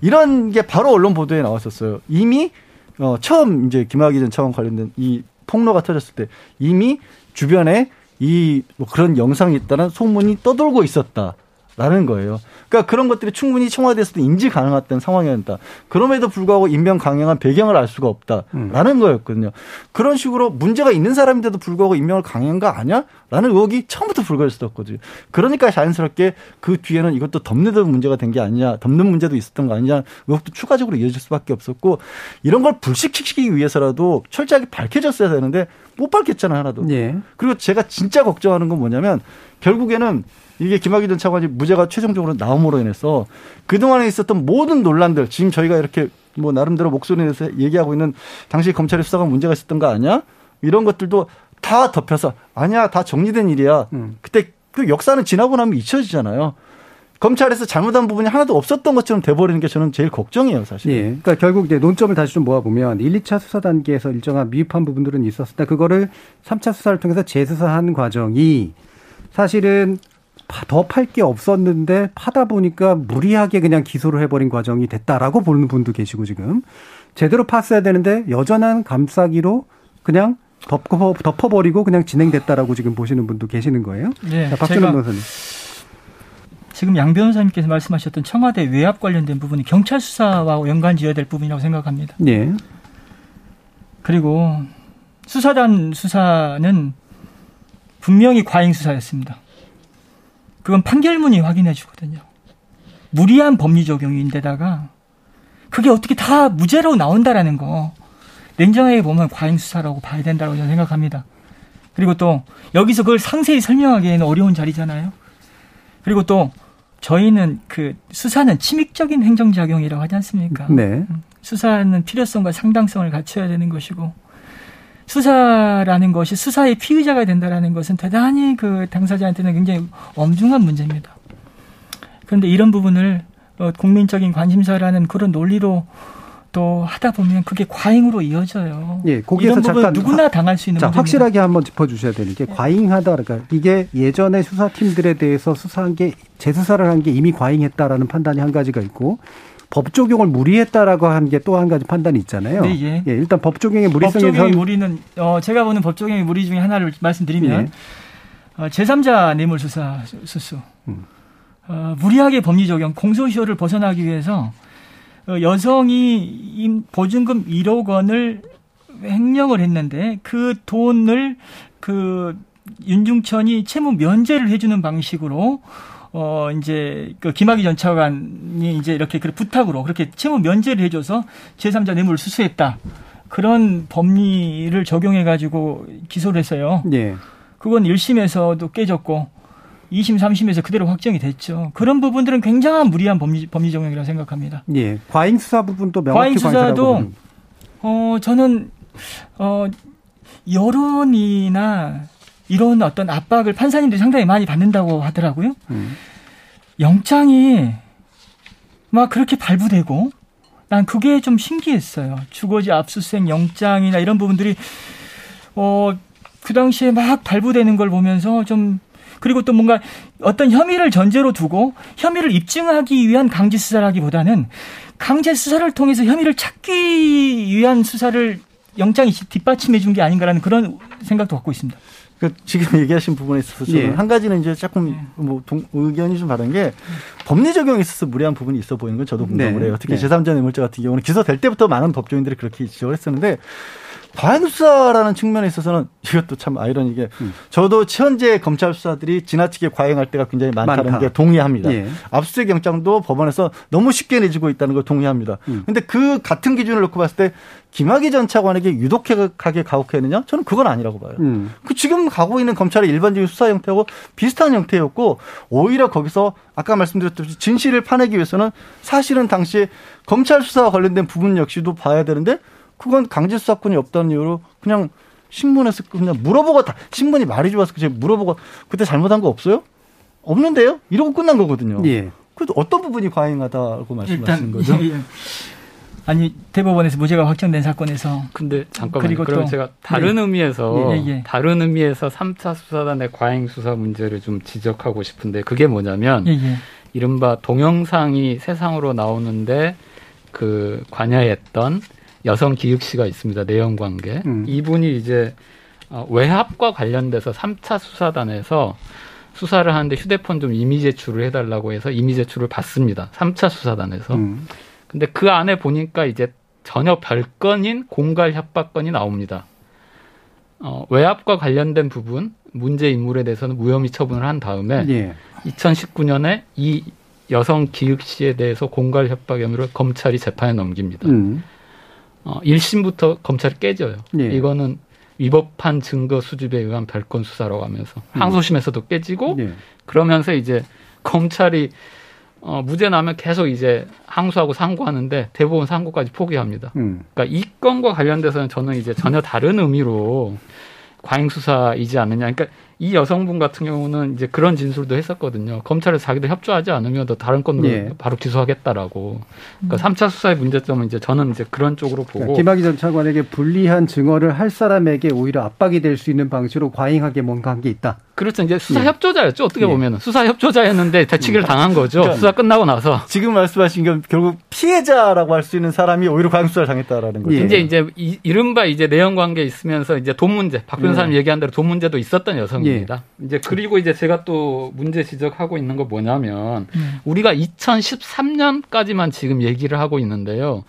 이런 게 바로 언론 보도에 나왔었어요. 이미 어 처음 이제 김학의 전 차관 관련된 이 폭로가 터졌을 때 이미 주변에 이 뭐 그런 영상이 있다는 소문이 떠돌고 있었다. 라는 거예요. 그러니까 그런 것들이 충분히 청와대에서도 인지 가능했던 상황이었다. 그럼에도 불구하고 임명 강행한 배경을 알 수가 없다라는 음. 거였거든요. 그런 식으로 문제가 있는 사람인데도 불구하고 임명을 강행한 거 아니야? 라는 의혹이 처음부터 불거졌었거든요. 그러니까 자연스럽게 그 뒤에는 이것도 덮는 문제가 된 게 아니냐, 덮는 문제도 있었던 거 아니냐, 의혹도 추가적으로 이어질 수밖에 없었고 이런 걸 불식시키기 위해서라도 철저하게 밝혀졌어야 되는데 못 밝혔잖아요, 하나도. 예. 그리고 제가 진짜 걱정하는 건 뭐냐면 결국에는 이게 김학의 전 차관이 무죄가 최종적으로 나옴으로 인해서 그동안에 있었던 모든 논란들 지금 저희가 이렇게 뭐 나름대로 목소리 내서 얘기하고 있는 당시 검찰의 수사가 문제가 있었던 거 아니야? 이런 것들도 다 덮여서 아니야 다 정리된 일이야. 음. 그때 그 역사는 지나고 나면 잊혀지잖아요. 검찰에서 잘못한 부분이 하나도 없었던 것처럼 돼버리는 게 저는 제일 걱정이에요, 사실. 예. 그러니까 결국 이제 논점을 다시 좀 모아보면 1, 2차 수사 단계에서 일정한 미흡한 부분들은 있었을 때 그거를 3차 수사를 통해서 재수사한 과정이 사실은 더 팔 게 없었는데 파다 보니까 무리하게 그냥 기소를 해버린 과정이 됐다라고 보는 분도 계시고 지금 제대로 팠어야 되는데 여전한 감싸기로 그냥 덮어, 덮어버리고 그냥 진행됐다라고 지금 보시는 분도 계시는 거예요. 네. 자, 박준호 변호사님. 지금 양 변호사님께서 말씀하셨던 청와대 외압 관련된 부분이 경찰 수사와 연관 지어야 될 부분이라고 생각합니다. 네. 그리고 수사단 수사는 분명히 과잉 수사였습니다. 그건 판결문이 확인해 주거든요. 무리한 법리 적용인데다가 그게 어떻게 다 무죄로 나온다라는 거. 냉정하게 보면 과잉 수사라고 봐야 된다고 저는 생각합니다. 그리고 또 여기서 그걸 상세히 설명하기에는 어려운 자리잖아요. 그리고 또 저희는 그 수사는 침입적인 행정작용이라고 하지 않습니까? 네. 음, 수사는 필요성과 상당성을 갖춰야 되는 것이고 수사라는 것이 수사의 피의자가 된다라는 것은 대단히 그 당사자한테는 굉장히 엄중한 문제입니다. 그런데 이런 부분을 어, 국민적인 관심사라는 그런 논리로 또 하다 보면 그게 과잉으로 이어져요. 예, 거기에서 잠깐 누구나 당할 수 있는 자, 확실하게 한번 짚어 주셔야 되는 게 예. 과잉하다 그러니까 이게 예전에 수사팀들에 대해서 수사한 게 재수사를 한 게 이미 과잉했다라는 판단이 한 가지가 있고 법 적용을 무리했다라고 한 게 또 한 가지 판단이 있잖아요. 네, 예. 예 일단 법 적용의 무리성에 법 적용의 무리는 어, 제가 보는 법 적용의 무리 중에 하나를 말씀드리면 예. 어, 제3자 뇌물 수사 수수. 음. 어, 무리하게 법리 적용 공소시효를 벗어나기 위해서 어, 여성이 보증금 1억 원을 횡령을 했는데 그 돈을 그 윤중천이 채무 면제를 해주는 방식으로 어 이제 그 김학의 전 차관이 이제 이렇게 그 부탁으로 그렇게 채무 면제를 해줘서 제3자 뇌물을 수수했다 그런 법리를 적용해 가지고 기소를 했어요. 네. 그건 1심에서도 깨졌고 2심, 3심에서 그대로 확정이 됐죠. 그런 부분들은 굉장한 무리한 법리, 법리 적용이라고 생각합니다. 예. 과잉 수사 부분도 명확히 과잉 수사도 어 저는 어 여론이나 이런 어떤 압박을 판사님들이 상당히 많이 받는다고 하더라고요. 음. 영장이 막 그렇게 발부되고 난 그게 좀 신기했어요. 주거지 압수수색 영장이나 이런 부분들이 어 그 당시에 막 발부되는 걸 보면서 좀 그리고 또 뭔가 어떤 혐의를 전제로 두고 혐의를 입증하기 위한 강제 수사라기보다는 강제 수사를 통해서 혐의를 찾기 위한 수사를 영장이 뒷받침해 준 게 아닌가라는 그런 생각도 갖고 있습니다. 그 지금 얘기하신 부분에 있어서 저는 예. 한 가지는 이제 조금 예. 뭐 동, 의견이 좀 다른 게 법리 적용에 있어서 무리한 부분이 있어 보이는 건 저도 공감을 네. 해요. 특히 네. 제3자 뇌물죄 같은 경우는 기소될 때부터 많은 법조인들이 그렇게 지적을 했었는데 과잉 수사라는 측면에 있어서는 이것도 참 아이러니게 음. 저도 현재 검찰 수사들이 지나치게 과잉할 때가 굉장히 많다는 많다. 게 동의합니다. 예. 압수수색 영장도 법원에서 너무 쉽게 내주고 있다는 걸 동의합니다. 그런데 음. 그 같은 기준을 놓고 봤을 때 김학의 전 차관에게 유독하게 가혹했느냐? 저는 그건 아니라고 봐요. 음. 그 지금 가고 있는 검찰의 일반적인 수사 형태하고 비슷한 형태였고 오히려 거기서 아까 말씀드렸듯이 진실을 파내기 위해서는 사실은 당시 검찰 수사와 관련된 부분 역시도 봐야 되는데 그건 강제 수사권이 없다는 이유로 그냥 신문에서 그냥 물어보고 다 신문이 말이 좋아서 그냥 물어보고 그때 잘못한 거 없어요? 없는데요? 이러고 끝난 거거든요. 예. 그래도 어떤 부분이 과잉하다고 말씀하시는 거죠? 예, 예. 아니 대법원에서 무죄가 확정된 사건에서 근데 잠깐만요. 그리고 그럼 제가 다른 네. 의미에서 예, 예, 예. 다른 의미에서 3차 수사단의 과잉 수사 문제를 좀 지적하고 싶은데 그게 뭐냐면 예, 이른바 동영상이 세상으로 나오는데 그 관여했던 여성 기육 씨가 있습니다. 내연 관계. 음. 이분이 이제 어, 외압과 관련돼서 3차 수사단에서 수사를 하는데 휴대폰 좀 이미 제출을 해달라고 해서 이미 제출을 받습니다. 3차 수사단에서. 음. 근데 그 안에 보니까 이제 전혀 별건인 공갈 협박건이 나옵니다. 어, 외압과 관련된 부분 문제 인물에 대해서는 무혐의 처분을 한 다음에 예. 2019년에 이 여성 기육 씨에 대해서 공갈 협박 혐의로 검찰이 재판에 넘깁니다. 음. 어, 1심부터 검찰이 깨져요. 예. 이거는 위법한 증거 수집에 의한 별건 수사라고 하면서 음. 항소심에서도 깨지고 예. 그러면서 이제 검찰이 어, 무죄 나면 계속 이제 항소하고 상고하는데 대부분 상고까지 포기합니다. 음. 그러니까 이 건과 관련돼서는 저는 이제 전혀 다른 의미로 과잉 수사이지 않느냐. 그러니까 이 여성분 같은 경우는 이제 그런 진술도 했었거든요. 검찰에 자기들 협조하지 않으면 더 다른 건으로 예. 바로 기소하겠다라고. 그러니까 삼차 수사의 문제점은 이제 저는 이제 그런 쪽으로 보고. 그러니까 김학의 전 차관에게 불리한 증언을 할 사람에게 오히려 압박이 될 수 있는 방식으로 과잉하게 뭔가 한 게 있다. 그렇죠. 이제 수사 예. 협조자였죠. 어떻게 예. 보면은 수사 협조자였는데 대치기를 음. 당한 거죠. 그러니까 수사 끝나고 나서. 지금 말씀하신 건 결국 피해자라고 할 수 있는 사람이 오히려 과잉 수사를 당했다라는 거죠. 이제 이제 이, 이른바 이제 내연 관계 있으면서 이제 돈 문제, 박 변호사님 예. 얘기한 대로 돈 문제도 있었던 여성 입니다. 예. 이제 그리고 이제 제가 또 문제 지적하고 있는 거 뭐냐면 음. 우리가 2013년까지만 지금 얘기를 하고 있는데요.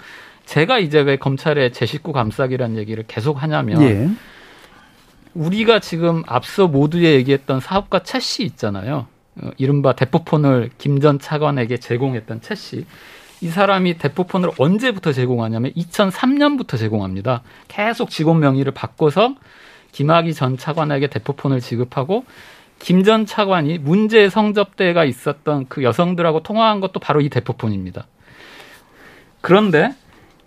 제가 이제 왜 검찰의 제 식구 감싸기라는 얘기를 계속 하냐면 예. 우리가 지금 앞서 모두에 얘기했던 사업가 최씨 있잖아요. 어, 이른바 대포폰을 김 전 차관에게 제공했던 최 씨. 이 사람이 대포폰을 언제부터 제공하냐면 2003년부터 제공합니다. 계속 직원 명의를 바꿔서 김학의 전 차관에게 대포폰을 지급하고 김 전 차관이 문제 성접대가 있었던 그 여성들하고 통화한 것도 바로 이 대포폰입니다. 그런데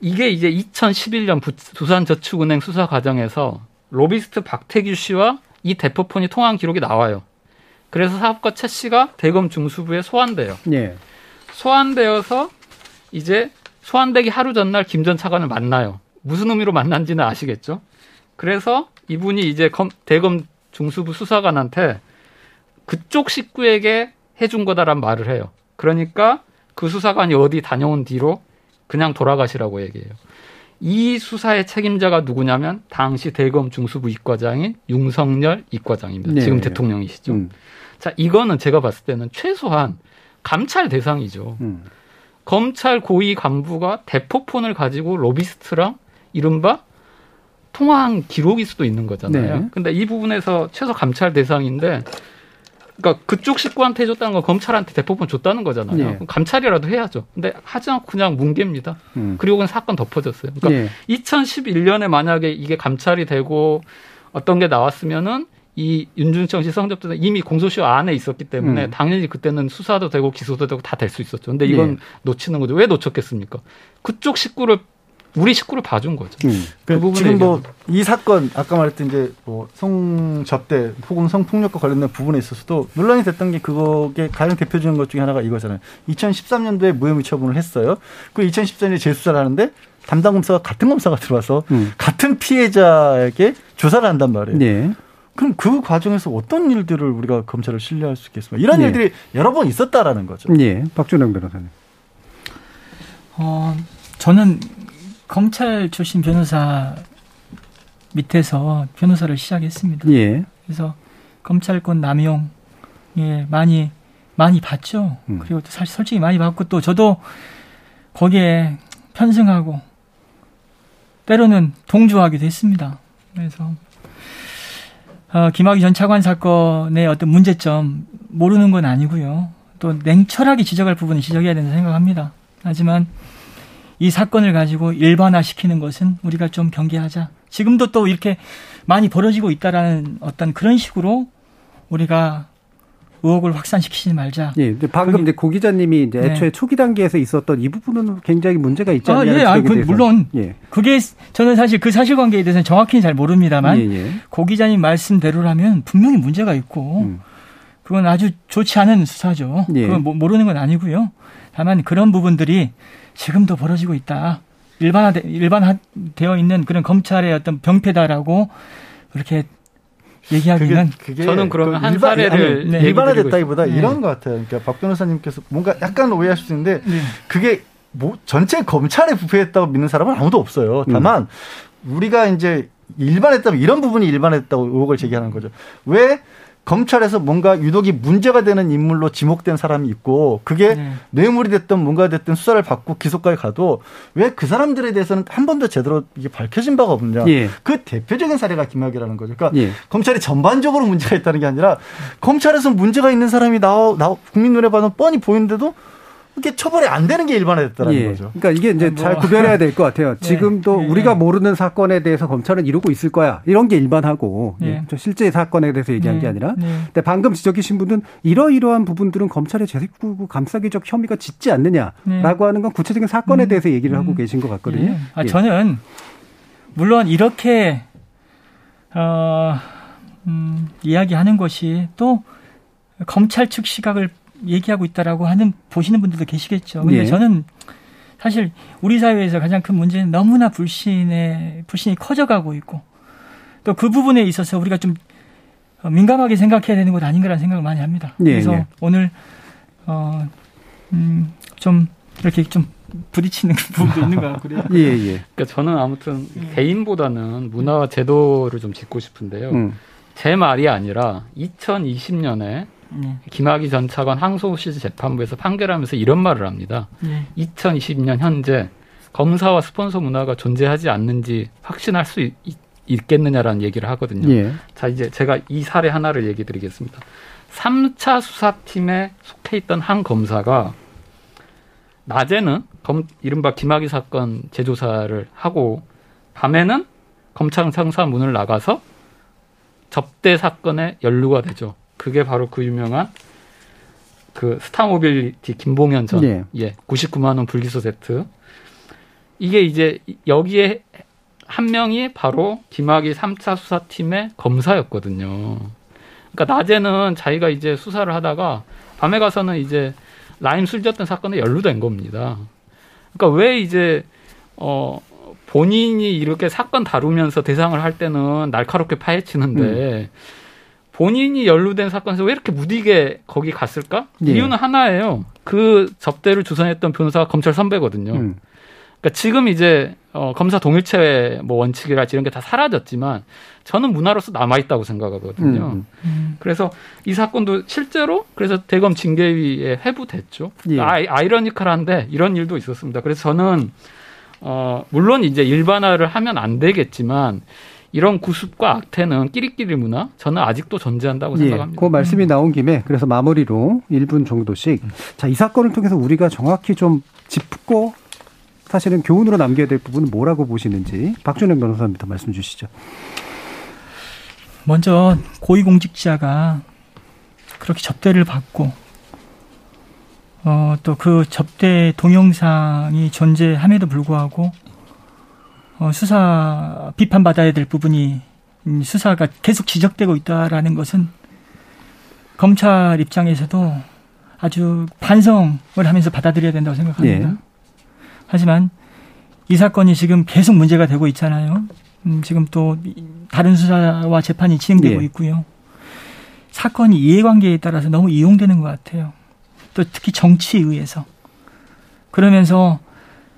이게 이제 2011년 부산저축은행 수사 과정에서 로비스트 박태규 씨와 이 대포폰이 통화한 기록이 나와요. 그래서 사업가 최 씨가 대검 중수부에 소환돼요. 예. 소환되어서 이제 소환되기 하루 전날 김 전 차관을 만나요. 무슨 의미로 만난지는 아시겠죠? 그래서 이분이 이제 검, 대검 중수부 수사관한테 그쪽 식구에게 해준 거다란 말을 해요. 그러니까 그 수사관이 어디 다녀온 뒤로 그냥 돌아가시라고 얘기해요. 이 수사의 책임자가 누구냐면 당시 대검 중수부 이과장인 윤석열 이과장입니다. 네. 지금 대통령이시죠. 음. 자, 이거는 제가 봤을 때는 최소한 감찰 대상이죠. 음. 검찰 고위 간부가 대포폰을 가지고 로비스트랑 이른바 통화한 기록일 수도 있는 거잖아요. 네. 근데 이 부분에서 최소 감찰 대상인데 그러니까 그쪽 식구한테 해줬다는 건 검찰한테 대포폰 줬다는 거잖아요. 네. 감찰이라도 해야죠. 근데 하지 않고 그냥 뭉개입니다. 음. 그리고 는 사건 덮어졌어요. 그러니까 네. 2011년에 만약에 이게 감찰이 되고 어떤 게 나왔으면은 이 윤준청 씨 성접대는 이미 공소시효 안에 있었기 때문에 음. 당연히 그때는 수사도 되고 기소도 되고 다 될 수 있었죠. 근데 이건 네. 놓치는 거죠. 왜 놓쳤겠습니까? 그쪽 식구를 우리 식구를 봐준 거죠. 음. 그, 그 지금 뭐 이 사건 아까 말했던 이제 뭐 성접대 혹은 성폭력과 관련된 부분에 있어서도 논란이 됐던 게 그거에 가장 대표적인 것 중에 하나가 이거잖아요. 2013년도에 무혐의 처분을 했어요. 그 2014년에 재수사를 하는데 담당 검사가 같은 검사가 들어와서 음. 같은 피해자에게 조사를 한단 말이에요. 네. 그럼 그 과정에서 어떤 일들을 우리가 검찰을 신뢰할 수 있겠습니까? 이런 네. 일들이 여러 번 있었다라는 거죠. 네. 박준영 변호사님. 어, 저는 검찰 출신 변호사 밑에서 변호사를 시작했습니다. 예. 그래서 검찰권 남용 예 많이 많이 봤죠. 음. 그리고 또 사실 솔직히 많이 봤고 또 저도 거기에 편승하고 때로는 동조하기도 했습니다. 그래서 어, 김학의 전 차관 사건의 어떤 문제점 모르는 건 아니고요. 또 냉철하게 지적할 부분은 지적해야 된다 생각합니다. 하지만 이 사건을 가지고 일반화시키는 것은 우리가 좀 경계하자. 지금도 또 이렇게 많이 벌어지고 있다라는 어떤 그런 식으로 우리가 의혹을 확산시키지 말자. 예. 근데 방금 이제 고 기자님이 이제 네. 애초에 네. 초기 단계에서 있었던 이 부분은 굉장히 문제가 있지 않냐. 아, 예. 아, 그, 물론. 예. 그게 저는 사실 그 사실관계에 대해서는 정확히는 잘 모릅니다만 예, 예. 고 기자님 말씀대로라면 분명히 문제가 있고 음. 그건 아주 좋지 않은 수사죠. 예. 그건 모르는 건 아니고요. 다만 그런 부분들이 지금도 벌어지고 있다. 일반화 일반화되어 있는 그런 검찰의 어떤 병폐다라고 그렇게 얘기하기는 그게, 그게 저는 그러면 한 일반, 사례를 아니, 네. 일반화됐다기보다 네. 이런 것 같아요. 그러니까 박 변호사님께서 뭔가 약간 오해하실 수 있는데 네. 그게 뭐 전체 검찰에 부패했다고 믿는 사람은 아무도 없어요. 다만 음. 우리가 이제 일반했다면 이런 부분이 일반했다고 의혹을 제기하는 거죠. 왜 검찰에서 뭔가 유독이 문제가 되는 인물로 지목된 사람이 있고 그게 네. 뇌물이 됐든 뭔가 됐든 수사를 받고 기소까지 가도 왜 그 사람들에 대해서는 한 번도 제대로 이게 밝혀진 바가 없느냐. 예. 그 대표적인 사례가 김학이라는 거죠. 그러니까 예. 검찰이 전반적으로 문제가 있다는 게 아니라 검찰에서 문제가 있는 사람이 나와, 나와 국민 눈에 봐도 뻔히 보이는데도 이게 처벌이 안 되는 게 일반화됐다는 예. 거죠. 그러니까 이게 이제 뭐. 잘 구별해야 될 것 같아요. 네. 지금도 예. 우리가 모르는 사건에 대해서 검찰은 이러고 있을 거야. 이런 게 일반하고 예. 실제 사건에 대해서 얘기한 게 네. 아니라. 네. 근데 방금 지적하신 분은 이러이러한 부분들은 검찰의 제식구 감싸기적 혐의가 짙지 않느냐라고 네. 하는 건 구체적인 사건에 음. 대해서 얘기를 하고 음. 계신 것 같거든요. 예. 아, 저는 물론 이렇게 어, 음, 이야기하는 것이 또 검찰 측 시각을 얘기하고 있다라고 하는 보시는 분들도 계시겠죠. 근데 네. 저는 사실 우리 사회에서 가장 큰 문제는 너무나 불신의 불신이 커져가고 있고 또 그 부분에 있어서 우리가 좀 민감하게 생각해야 되는 것 아닌가라는 생각을 많이 합니다. 네, 그래서 네. 오늘 어 음 좀 이렇게 좀 부딪히는 부분도 있는 것 같고요. 예, 예. 그러니까 저는 아무튼 예. 개인보다는 문화와 제도를 좀 짚고 싶은데요. 음. 제 말이 아니라 2020년에 네. 김학의 전 차관 항소시 재판부에서 판결하면서 이런 말을 합니다. 네. 2020년 현재 검사와 스폰서 문화가 존재하지 않는지 확신할 수 있, 있겠느냐라는 얘기를 하거든요. 예. 자, 이제 제가 이 사례 하나를 얘기 드리겠습니다. 3차 수사팀에 속해 있던 한 검사가 낮에는 검, 이른바 김학의 사건 재조사를 하고 밤에는 검찰청사 문을 나가서 접대 사건에 연루가 되죠. 그게 바로 그 유명한 그 스타모빌리티 김봉현 전 예. 예 99만 원 불기소 세트 이게 이제 여기에 한 명이 바로 김학의 3차 수사팀의 검사였거든요. 그러니까 낮에는 자기가 이제 수사를 하다가 밤에 가서는 이제 라임 술졌던 사건에 연루된 겁니다. 그러니까 왜 이제 어 본인이 이렇게 사건 다루면서 대상을 할 때는 날카롭게 파헤치는데 음. 본인이 연루된 사건에서 왜 이렇게 무디게 거기 갔을까? 예. 이유는 하나예요. 그 접대를 주선했던 변호사가 검찰 선배거든요. 음. 그러니까 지금 이제 어, 검사 동일체 뭐 원칙이랄지 이런 게 다 사라졌지만 저는 문화로서 남아 있다고 생각하거든요. 음. 음. 그래서 이 사건도 실제로 그래서 대검 징계위에 회부됐죠. 예. 아이, 아이러니컬한데 이런 일도 있었습니다. 그래서 저는 어, 물론 이제 일반화를 하면 안 되겠지만 이런 구습과 악태는 끼리끼리 문화 저는 아직도 존재한다고 예, 생각합니다. 그 말씀이 나온 김에 그래서 마무리로 1분 정도씩 자, 이 사건을 통해서 우리가 정확히 좀 짚고 사실은 교훈으로 남겨야 될 부분은 뭐라고 보시는지 박준영 변호사님부터 말씀 주시죠. 먼저 고위공직자가 그렇게 접대를 받고 어, 또 그 접대 동영상이 존재함에도 불구하고 어, 수사 비판받아야 될 부분이 수사가 계속 지적되고 있다라는 것은 검찰 입장에서도 아주 반성을 하면서 받아들여야 된다고 생각합니다. 예. 하지만 이 사건이 지금 계속 문제가 되고 있잖아요. 음, 지금 또 다른 수사와 재판이 진행되고 예. 있고요. 사건이 이해관계에 따라서 너무 이용되는 것 같아요. 또 특히 정치에 의해서. 그러면서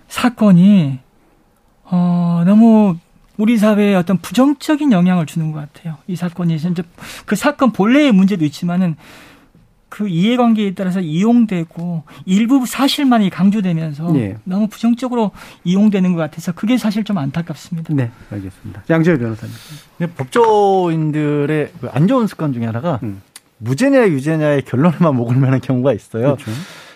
사건이 어, 너무 우리 사회에 어떤 부정적인 영향을 주는 것 같아요. 이 사건이 진짜 그 사건 본래의 문제도 있지만은 그 이해관계에 따라서 이용되고 일부 사실만이 강조되면서 네. 너무 부정적으로 이용되는 것 같아서 그게 사실 좀 안타깝습니다. 네, 알겠습니다. 양재열 변호사님. 네, 법조인들의 그안 좋은 습관 중에 하나가 음. 무죄냐 유죄냐의 결론에만 목을 매는 경우가 있어요. 그렇죠.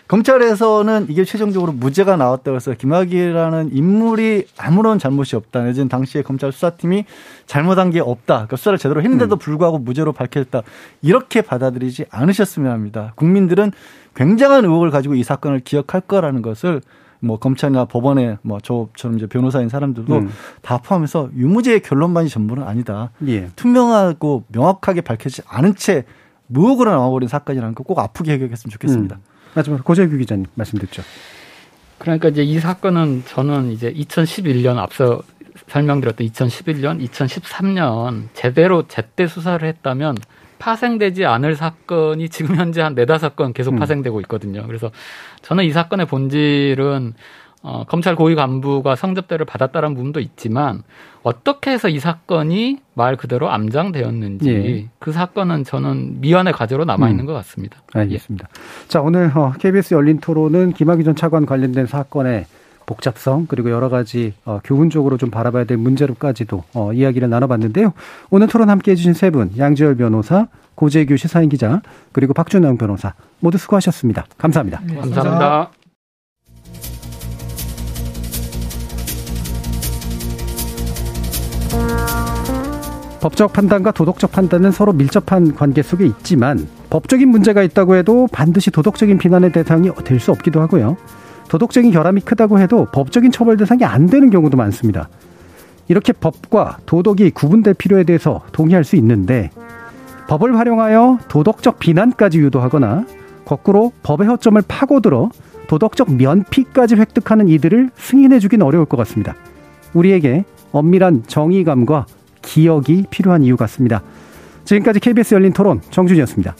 검찰에서는 이게 최종적으로 무죄가 나왔다고 해서 김학이라는 인물이 아무런 잘못이 없다. 내지는 당시에 검찰 수사팀이 잘못한 게 없다. 그러니까 수사를 제대로 했는데도 음. 불구하고 무죄로 밝혀졌다. 이렇게 받아들이지 않으셨으면 합니다. 국민들은 굉장한 의혹을 가지고 이 사건을 기억할 거라는 것을 뭐 검찰이나 법원에 뭐 저처럼 이제 변호사인 사람들도 음. 다 포함해서 유무죄의 결론만이 전부는 아니다. 예. 투명하고 명확하게 밝혀지지 않은 채 무혹으로 나와버린 사건이라는 거 꼭 아프게 해결했으면 좋겠습니다. 음. 마지막으로 고재규 기자님 말씀 듣죠. 그러니까 이제 이 사건은 저는 이제 2011년 앞서 설명드렸던 2011년, 2013년 제대로 제때 수사를 했다면 파생되지 않을 사건이 지금 현재 한 네다섯 건 계속 음. 파생되고 있거든요. 그래서 저는 이 사건의 본질은 어, 검찰 고위 간부가 성접대를 받았다는 부분도 있지만 어떻게 해서 이 사건이 말 그대로 암장되었는지 예. 그 사건은 저는 미완의 과제로 남아 있는 음. 것 같습니다. 알겠습니다. 예. 자 오늘 KBS 어, 열린 토론은 김학의 전 차관 관련된 사건의 복잡성 그리고 여러 가지 어, 교훈적으로 좀 바라봐야 될 문제로까지도 어, 이야기를 나눠봤는데요. 오늘 토론 함께해 주신 세 분 양지열 변호사, 고재규 시사인 기자 그리고 박준영 변호사 모두 수고하셨습니다. 감사합니다. 네, 감사합니다. 감사합니다. 법적 판단과 도덕적 판단은 서로 밀접한 관계 속에 있지만 법적인 문제가 있다고 해도 반드시 도덕적인 비난의 대상이 될 수 없기도 하고요. 도덕적인 결함이 크다고 해도 법적인 처벌 대상이 안 되는 경우도 많습니다. 이렇게 법과 도덕이 구분될 필요에 대해서 동의할 수 있는데 법을 활용하여 도덕적 비난까지 유도하거나 거꾸로 법의 허점을 파고들어 도덕적 면피까지 획득하는 이들을 승인해 주긴 어려울 것 같습니다. 우리에게 엄밀한 정의감과 기억이 필요한 이유 같습니다. 지금까지 KBS 열린 토론 정준이었습니다.